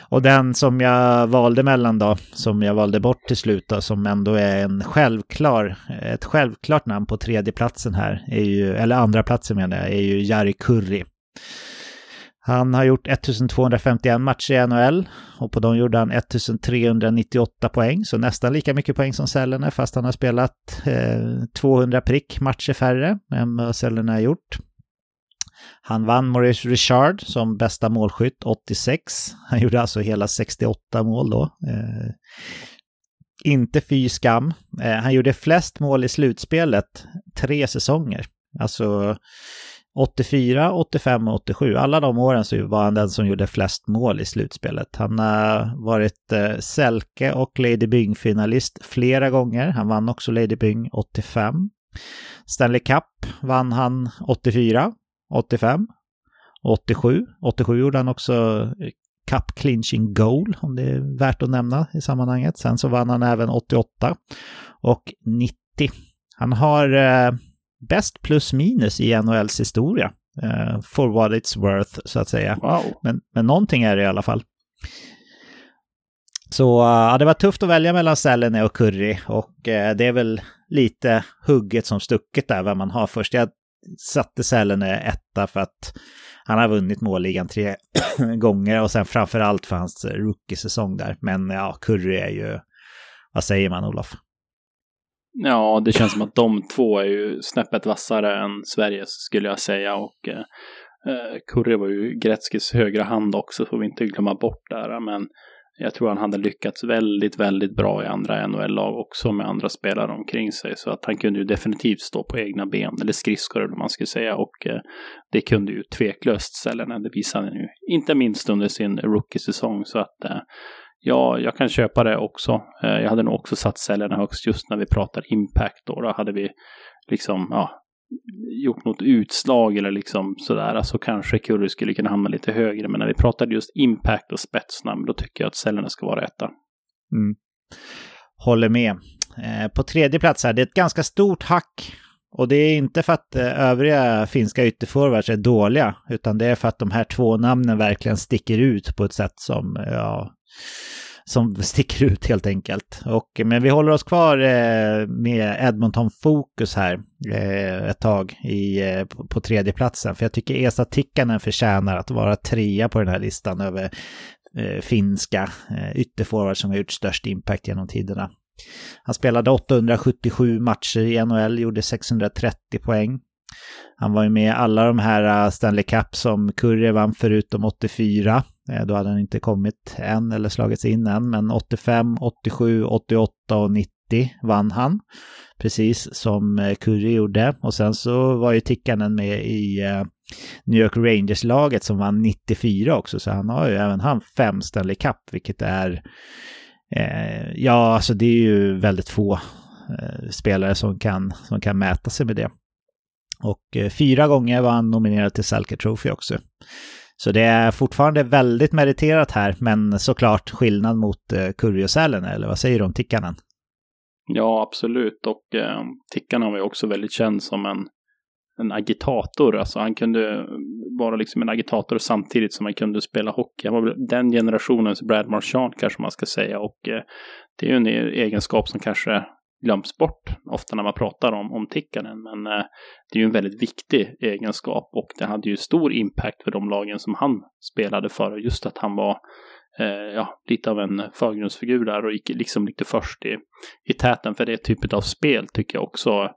Och den som jag valde mellan då, som jag valde bort till slut då, som ändå är en självklar, ett självklart namn på tredje platsen här, är ju, eller andra platsen menar jag, är ju Jari Kurri. Han har gjort 1251 matcher i NHL och på dem gjorde han 1398 poäng, så nästan lika mycket poäng som Sellene fast han har spelat eh, 200 prick matcher färre än vad Sellene har gjort. Han vann Maurice Richard som bästa målskytt 86. Han gjorde alltså hela 68 mål då. Eh, inte fy skam. Eh, han gjorde flest mål i slutspelet tre säsonger. Alltså 84, 85 och 87. Alla de åren så var han den som gjorde flest mål i slutspelet. Han har varit eh, Selke och Lady Byng-finalist flera gånger. Han vann också Lady Byng 85. Stanley Cup vann han 84, 85, 87. 87 gjorde han också eh, Cup Clinching Goal, om det är värt att nämna i sammanhanget. Sen så vann han även 88 och 90. Han har eh, bäst plus minus i NHLs historia. Uh, for what it's worth, så att säga. Wow. Men, men någonting är det i alla fall. Så uh, det var tufft att välja mellan Selene och Curry och uh, det är väl lite hugget som stucket där vad man har först. Jag satte Selene etta för att han har vunnit målligan tre gånger och sen framför allt för hans rookie-säsong där. Men ja, Curry är ju, vad säger man Olof? Ja, det känns som att de två är ju snäppet vassare än Sveriges skulle jag säga. Och eh, eh, Kurre var ju Gretzkys högra hand också, får vi inte glömma bort där. Men jag tror han hade lyckats väldigt, väldigt bra i andra NHL-lag också med andra spelare omkring sig. Så att han kunde ju definitivt stå på egna ben, eller skridskor eller vad man skulle säga. Och eh, det kunde ju tveklöst Sälenen, det visade han ju. Inte minst under sin rookie-säsong. Så att eh, Ja, jag kan köpa det också. Eh, jag hade nog också satt säljarna högst just när vi pratar impact då. Då hade vi liksom, ja, gjort något utslag eller liksom sådär. Alltså kanske Curry skulle kunna hamna lite högre. Men när vi pratade just impact och spetsnamn, då tycker jag att säljarna ska vara etta. Mm. Håller med. Eh, på tredje plats här, det är ett ganska stort hack. Och det är inte för att eh, övriga finska ytterforwards är dåliga, utan det är för att de här två namnen verkligen sticker ut på ett sätt som, ja, som sticker ut helt enkelt. Och, men vi håller oss kvar eh, med Edmonton-fokus här eh, ett tag i, eh, på, på tredje platsen. För jag tycker Esa Tikkanen förtjänar att vara trea på den här listan över eh, finska eh, ytterforwards som har gjort störst impact genom tiderna. Han spelade 877 matcher i NHL, gjorde 630 poäng. Han var ju med i alla de här äh, Stanley Cup som Curry vann förutom 84. Eh, då hade han inte kommit än eller slagits in än, men 85, 87, 88 och 90 vann han. Precis som äh, Curry gjorde. Och sen så var ju Tikkanen med i äh, New York Rangers-laget som vann 94 också, så han har ju även han fem Stanley Cup, vilket är Eh, ja, alltså det är ju väldigt få eh, spelare som kan, som kan mäta sig med det. Och eh, fyra gånger var han nominerad till Selke Trophy också. Så det är fortfarande väldigt meriterat här, men såklart skillnad mot eh, Kurjosälen, eller vad säger du om Tikkanen? Ja, absolut. Och eh, Tikkanen var ju också väldigt känd som en, en agitator. Alltså han kunde vara liksom en agitator samtidigt som han kunde spela hockey. Han var den generationens Brad Marchand kanske man ska säga. Och eh, det är ju en e-, egenskap som kanske glöms bort ofta när man pratar om, om Tikkanen. Men eh, det är ju en väldigt viktig egenskap och det hade ju stor impact för de lagen som han spelade för. Just att han var eh, ja, lite av en förgrundsfigur där och gick liksom lite först i, i täten för det typet av spel tycker jag också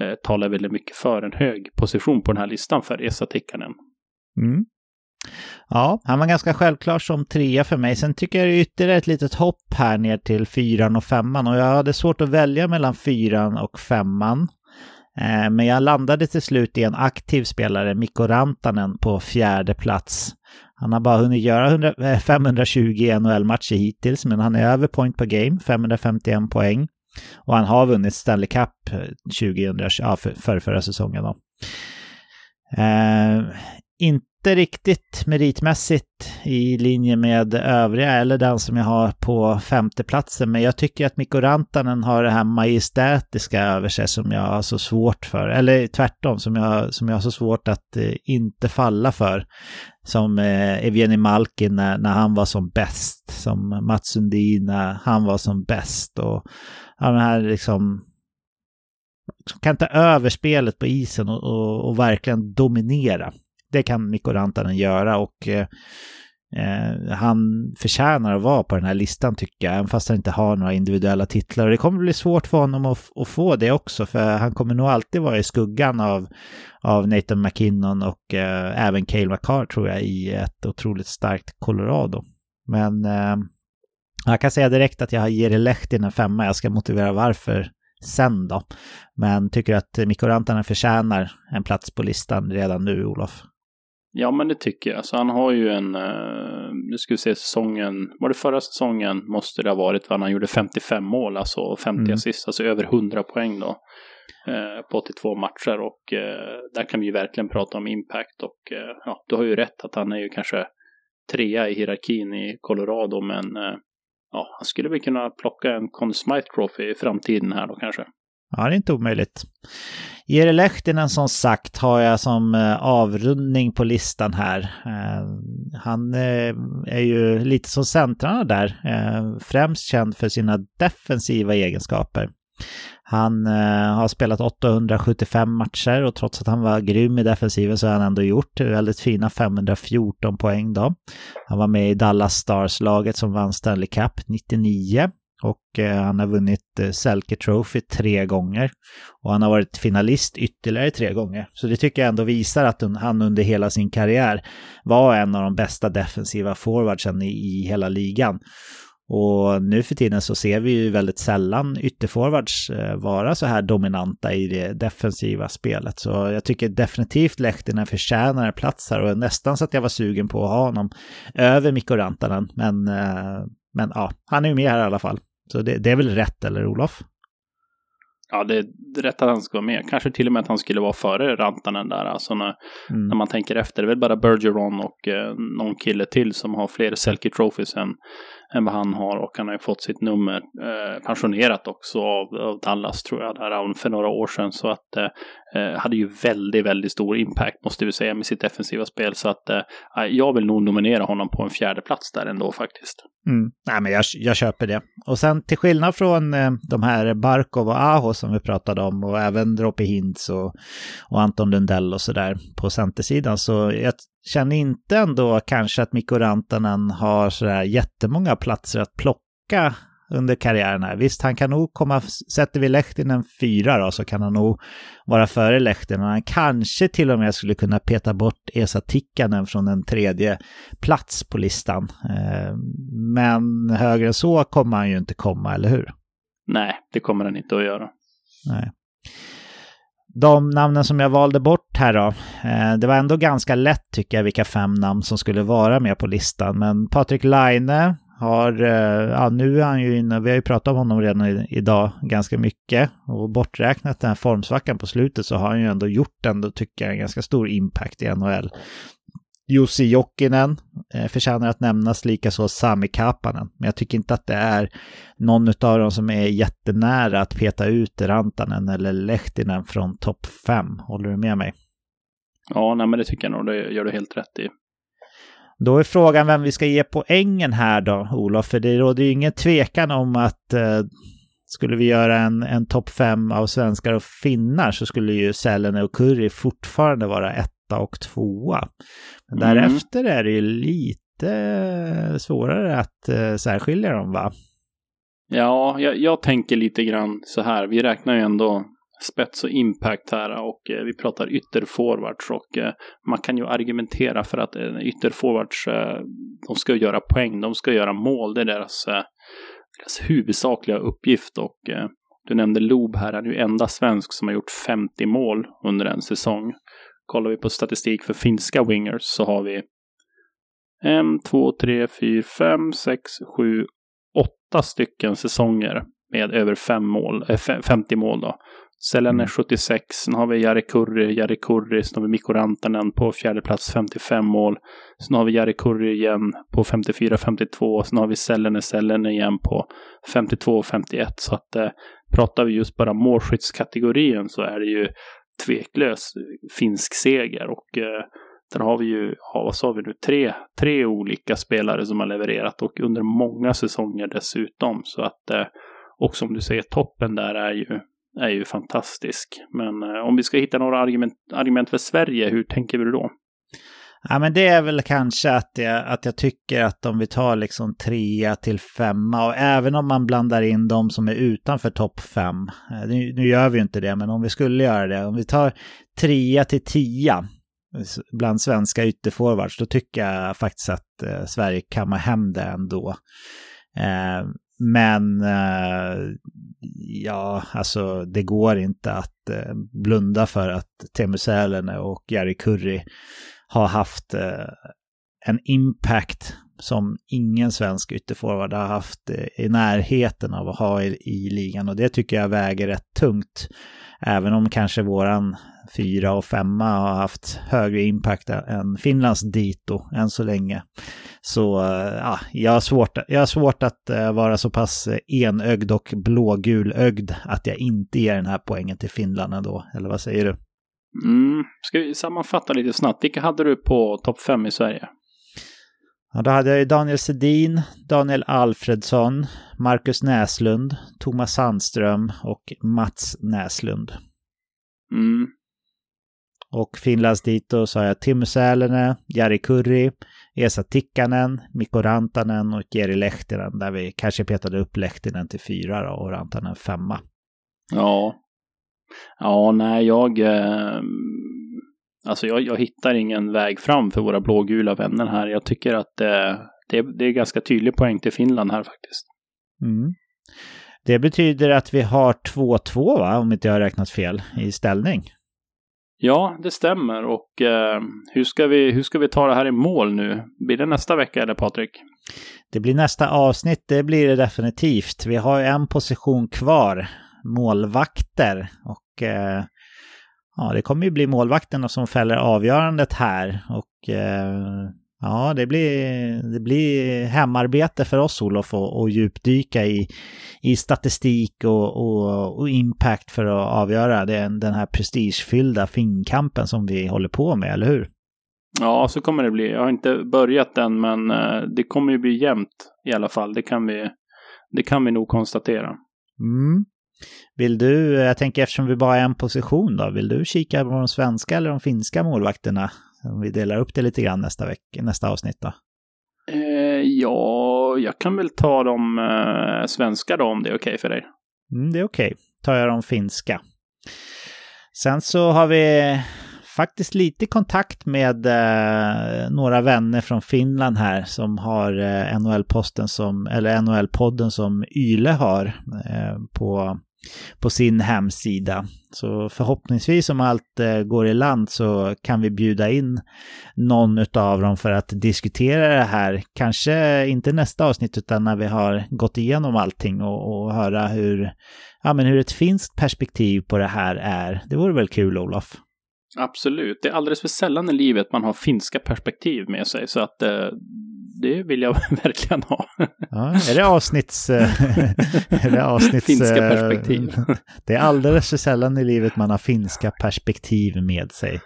eh, talar väldigt mycket för en hög position på den här listan för Esa Tikkanen. Mm. Ja, han var ganska självklar som trea för mig. Sen tycker jag det är ytterligare ett litet hopp här ner till fyran och femman och jag hade svårt att välja mellan fyran och femman. Eh, men jag landade till slut i en aktiv spelare, Mikko Rantanen, på fjärde plats. Han har bara hunnit göra 520 eh, NHL-matcher hittills, men han är över point per game, 551 poäng. Och han har vunnit Stanley Cup eh, 2000, ja, för, för förra säsongen. Då. Eh, inte riktigt meritmässigt i linje med övriga eller den som jag har på femteplatsen. Men jag tycker att Mikko Rantanen har det här majestätiska över sig som jag har så svårt för. Eller tvärtom, som jag, som jag har så svårt att eh, inte falla för. Som eh, Evgeni Malkin när, när han var som bäst. Som Mats Sundin när han var som bäst. Och ja, den här liksom kan ta över spelet på isen och, och, och verkligen dominera. det kan Mikko Rantanen göra och eh, Eh, han förtjänar att vara på den här listan tycker jag, även fast han inte har några individuella titlar. Och det kommer bli svårt för honom att, att, få det också, för han kommer nog alltid vara i skuggan av, av Nathan McKinnon och eh, även Cale McCarr tror jag i ett otroligt starkt Colorado. Men eh, jag kan säga direkt att jag ger Lehtinen en femma, jag ska motivera varför sen då. Men tycker att Mikko Rantanen förtjänar en plats på listan redan nu, Olof. Ja, men det tycker jag. Så han har ju en, uh, nu ska vi se säsongen, var det förra säsongen måste det ha varit, för han gjorde 55 mål, alltså 50 mm. assist, alltså över 100 poäng då. Uh, på 82 matcher och uh, där kan vi ju verkligen prata om impact och ja, du har ju rätt att han är ju kanske trea i hierarkin i Colorado, men ja, han skulle väl kunna plocka en Conn Smythe Trophy i framtiden här då kanske. Ja, det är inte omöjligt. Jere Lehtinen som sagt har jag som eh, avrundning på listan här. Eh, han eh, är ju lite som centrarna där, främst känd för sina defensiva egenskaper. Han eh, har spelat 875 matcher och trots att han var grym i defensiven så har han ändå gjort väldigt fina 514 poäng då. Han var med i Dallas Stars-laget som vann Stanley Cup 99 och eh, han har vunnit eh, Selke Trophy tre gånger. Och han har varit finalist ytterligare tre gånger. Så det tycker jag ändå visar att han under hela sin karriär var en av de bästa defensiva forwardsen i, hela ligan. Och nu för tiden så ser vi ju väldigt sällan ytterforwards eh, vara så här dominanta i det defensiva spelet. Så jag tycker definitivt Lehtinen förtjänar en plats här och nästan så att jag var sugen på att ha honom över Mikko Rantanen. Men, men ja, han är ju med här i alla fall. Så det, det är väl rätt, eller Olof? Ja, det är rätt att han ska vara med. Kanske till och med att han skulle vara före Rantanen där. Alltså när, mm. när man tänker efter. Det är väl bara Bergeron och eh, någon kille till som har fler Selke Trophies än, än vad han har. Och han har ju fått sitt nummer eh, pensionerat också av, av, Dallas tror jag, där för några år sedan. Så att eh, Eh, hade ju väldigt, väldigt stor impact måste vi säga med sitt defensiva spel. Så att eh, jag vill nog nominera honom på en fjärde plats där ändå faktiskt. Mm. Nej, men jag, jag köper det. Och sen till skillnad från eh, de här Barkov och Aho som vi pratade om och även Droppe Hintz och, och Anton Lundell och sådär på centersidan så jag känner inte ändå kanske att Mikko Rantanen har sådär jättemånga platser att plocka under karriären här. Visst, han kan nog komma, sätter vi Lehtinen fyra då, så kan han nog vara före Lehtinen. Han kanske till och med skulle kunna peta bort Esa Tikkanen från en tredje plats på listan. Eh, men högre än så kommer han ju inte komma, eller hur? Nej, det kommer han inte att göra. Nej. De namnen som jag valde bort här då, eh, det var ändå ganska lätt tycker jag vilka fem namn som skulle vara med på listan. Men Patrik Laine har, eh, ja nu är han ju inne, vi har ju pratat om honom redan idag ganska mycket. Och borträknat den här formsvackan på slutet så har han ju ändå gjort ändå, tycker jag, en ganska stor impact i NHL. Jussi Jokinen eh, förtjänar att nämnas, likaså Sami Kapanen. Men jag tycker inte att det är någon av dem som är jättenära att peta ut Rantanen eller Lehtinen från topp fem. Håller du med mig? Ja, nej, men det tycker jag nog. Det gör du helt rätt i. Då är frågan vem vi ska ge poängen här då, Olof. För det råder ju ingen tvekan om att eh, skulle vi göra en, en topp fem av svenskar och finnar så skulle ju Sälen och Curry fortfarande vara etta och tvåa. Men mm. därefter är det ju lite svårare att eh, särskilja dem va? Ja, jag, jag tänker lite grann så här. Vi räknar ju ändå spets och impact här och eh, vi pratar ytterforwards och eh, man kan ju argumentera för att eh, ytterforwards, eh, de ska göra poäng, de ska göra mål, det är deras, eh, deras huvudsakliga uppgift och eh, du nämnde Loob här, han är ju enda svensk som har gjort 50 mål under en säsong. Kollar vi på statistik för finska wingers så har vi en, två, tre, fyra, fem, sex, sju, åtta stycken säsonger med över fem mål, eh, äh, 50 mål då. Selen är 76. Mm. Sen har vi Jari Kurri, Jari Kurri. Sen har vi Mikko Rantanen på fjärde plats 55 mål. Sen har vi Jari Kurri igen på 54-52. Sen har vi Sellene Sellene igen på 52-51. Så att eh, pratar vi just bara målskyttskategorin så är det ju tveklös finsk seger. Och eh, där har vi ju, ja, vad sa vi nu, tre, tre olika spelare som har levererat och under många säsonger dessutom. Så att eh, och som du säger, toppen där är ju är ju fantastisk. Men eh, om vi ska hitta några argument, argument för Sverige, hur tänker vi då? Ja, men det är väl kanske att jag, att jag tycker att om vi tar liksom trea till femma och även om man blandar in de som är utanför topp fem. Eh, nu, nu gör vi ju inte det, men om vi skulle göra det. Om vi tar trea till tia bland svenska ytterforwards, då tycker jag faktiskt att eh, Sverige kammar hem det ändå. Eh, men eh, ja, alltså det går inte att eh, blunda för att Teemu Selänne och Jari Kurri har haft eh, en impact som ingen svensk ytterforward har haft i närheten av att ha i, i ligan. Och det tycker jag väger rätt tungt. Även om kanske våran fyra och femma har haft högre impact än Finlands dito än så länge. Så eh, ja, jag har svårt, jag har svårt att eh, vara så pass enögd och blågulögd att jag inte ger den här poängen till Finland ändå. Eller vad säger du? Mm. Ska vi sammanfatta lite snabbt? Vilka hade du på topp fem i Sverige? Ja, då hade jag ju Daniel Sedin, Daniel Alfredsson, Marcus Näslund, Thomas Sandström och Mats Näslund. Mm. Och Finlands dito så har jag Timo Säläne, Jari Kurri, Esa Tikkanen, Mikko Rantanen och Jeri Lehtinen. Där vi kanske petade upp Lehtinen till fyra då, och Rantanen femma. Ja. Ja, nej, jag... Eh, alltså jag, jag hittar ingen väg fram för våra blågula vänner här. Jag tycker att eh, det, det är ganska tydlig poäng till Finland här faktiskt. Mm. Det betyder att vi har 2-2 va, om inte jag har räknat fel, i ställning. Ja, det stämmer. Och eh, hur, ska vi, hur ska vi ta det här i mål nu? Blir det nästa vecka eller Patrik? Det blir nästa avsnitt, det blir det definitivt. Vi har en position kvar, målvakter. Och eh, ja, det kommer ju bli målvakterna som fäller avgörandet här. Och eh, ja, det blir, det blir hemarbete för oss Olof att djupdyka i, i statistik och, och, och, impact för att avgöra den, den här prestigefyllda finkampen som vi håller på med, eller hur? Ja, så kommer det bli. Jag har inte börjat än, men eh, det kommer ju bli jämnt i alla fall. Det kan vi, det kan vi nog konstatera. Mm. Vill du, jag tänker eftersom vi bara är en position då, vill du kika på de svenska eller de finska målvakterna? Om vi delar upp det lite grann nästa, vecka, nästa avsnitt då. Eh, ja, jag kan väl ta de eh, svenska då om det är okej okay för dig. Mm, det är okej. Okay. Tar jag de finska. Sen så har vi faktiskt lite kontakt med eh, några vänner från Finland här som har eh, NHL-posten som, eller NHL-podden som Yle har eh, på, på sin hemsida. Så förhoppningsvis om allt eh, går i land så kan vi bjuda in någon av dem för att diskutera det här. Kanske inte nästa avsnitt utan när vi har gått igenom allting och, och höra hur, ja, men hur ett finskt perspektiv på det här är. Det vore väl kul Olof? Absolut. Det är alldeles för sällan i livet man har finska perspektiv med sig. Så att eh, det vill jag verkligen ha. Ja, är det avsnitts... är det avsnitts finska perspektiv. det är alldeles för sällan i livet man har finska perspektiv med sig.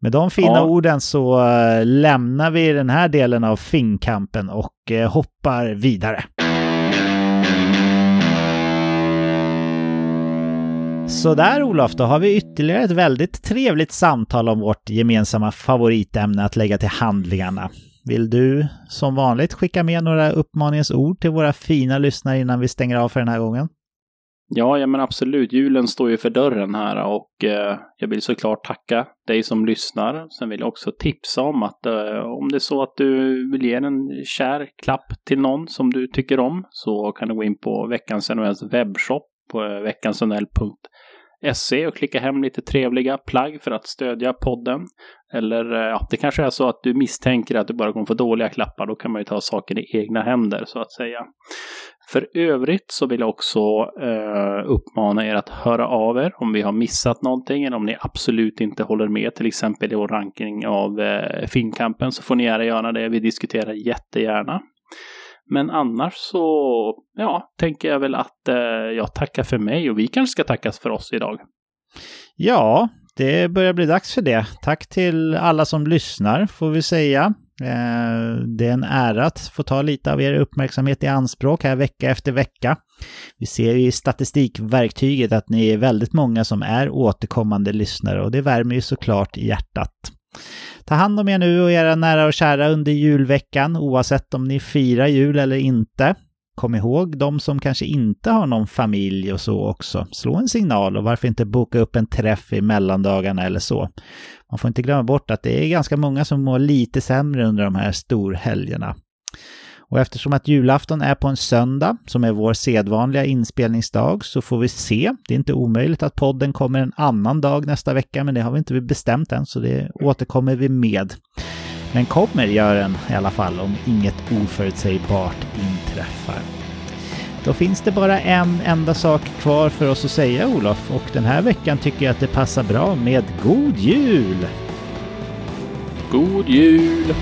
Med de fina ja. orden så lämnar vi den här delen av finkampen och hoppar vidare. Så där Olof, då har vi ytterligare ett väldigt trevligt samtal om vårt gemensamma favoritämne att lägga till handlingarna. Vill du som vanligt skicka med några uppmaningens ord till våra fina lyssnare innan vi stänger av för den här gången? Ja, ja men absolut. Julen står ju för dörren här och eh, jag vill såklart tacka dig som lyssnar. Sen vill jag också tipsa om att eh, om det är så att du vill ge en kär klapp till någon som du tycker om så kan du gå in på veckans NHLs webbshop på eh, veckansnl.se veckansnhl.se och klicka hem lite trevliga plagg för att stödja podden. Eller eh, ja, det kanske är så att du misstänker att du bara kommer få dåliga klappar. Då kan man ju ta saken i egna händer så att säga. För övrigt så vill jag också eh, uppmana er att höra av er om vi har missat någonting eller om ni absolut inte håller med till exempel i vår ranking av eh, Finnkampen så får ni gärna göra det. Vi diskuterar jättegärna. Men annars så, ja, tänker jag väl att eh, jag tackar för mig och vi kanske ska tackas för oss idag. Ja, det börjar bli dags för det. Tack till alla som lyssnar, får vi säga. Eh, det är en ära att få ta lite av er uppmärksamhet i anspråk här vecka efter vecka. Vi ser i statistikverktyget att ni är väldigt många som är återkommande lyssnare och det värmer ju såklart hjärtat. Ta hand om er nu och era nära och kära under julveckan, oavsett om ni firar jul eller inte. Kom ihåg de som kanske inte har någon familj och så också. Slå en signal och varför inte boka upp en träff i mellandagarna eller så. Man får inte glömma bort att det är ganska många som mår lite sämre under de här storhelgerna. Och eftersom att julafton är på en söndag, som är vår sedvanliga inspelningsdag, så får vi se. Det är inte omöjligt att podden kommer en annan dag nästa vecka, men det har vi inte bestämt än, så det återkommer vi med. Men kommer gör den i alla fall om inget oförutsägbart inträffar. Då finns det bara en enda sak kvar för oss att säga Olof och den här veckan tycker jag att det passar bra med God Jul! God Jul!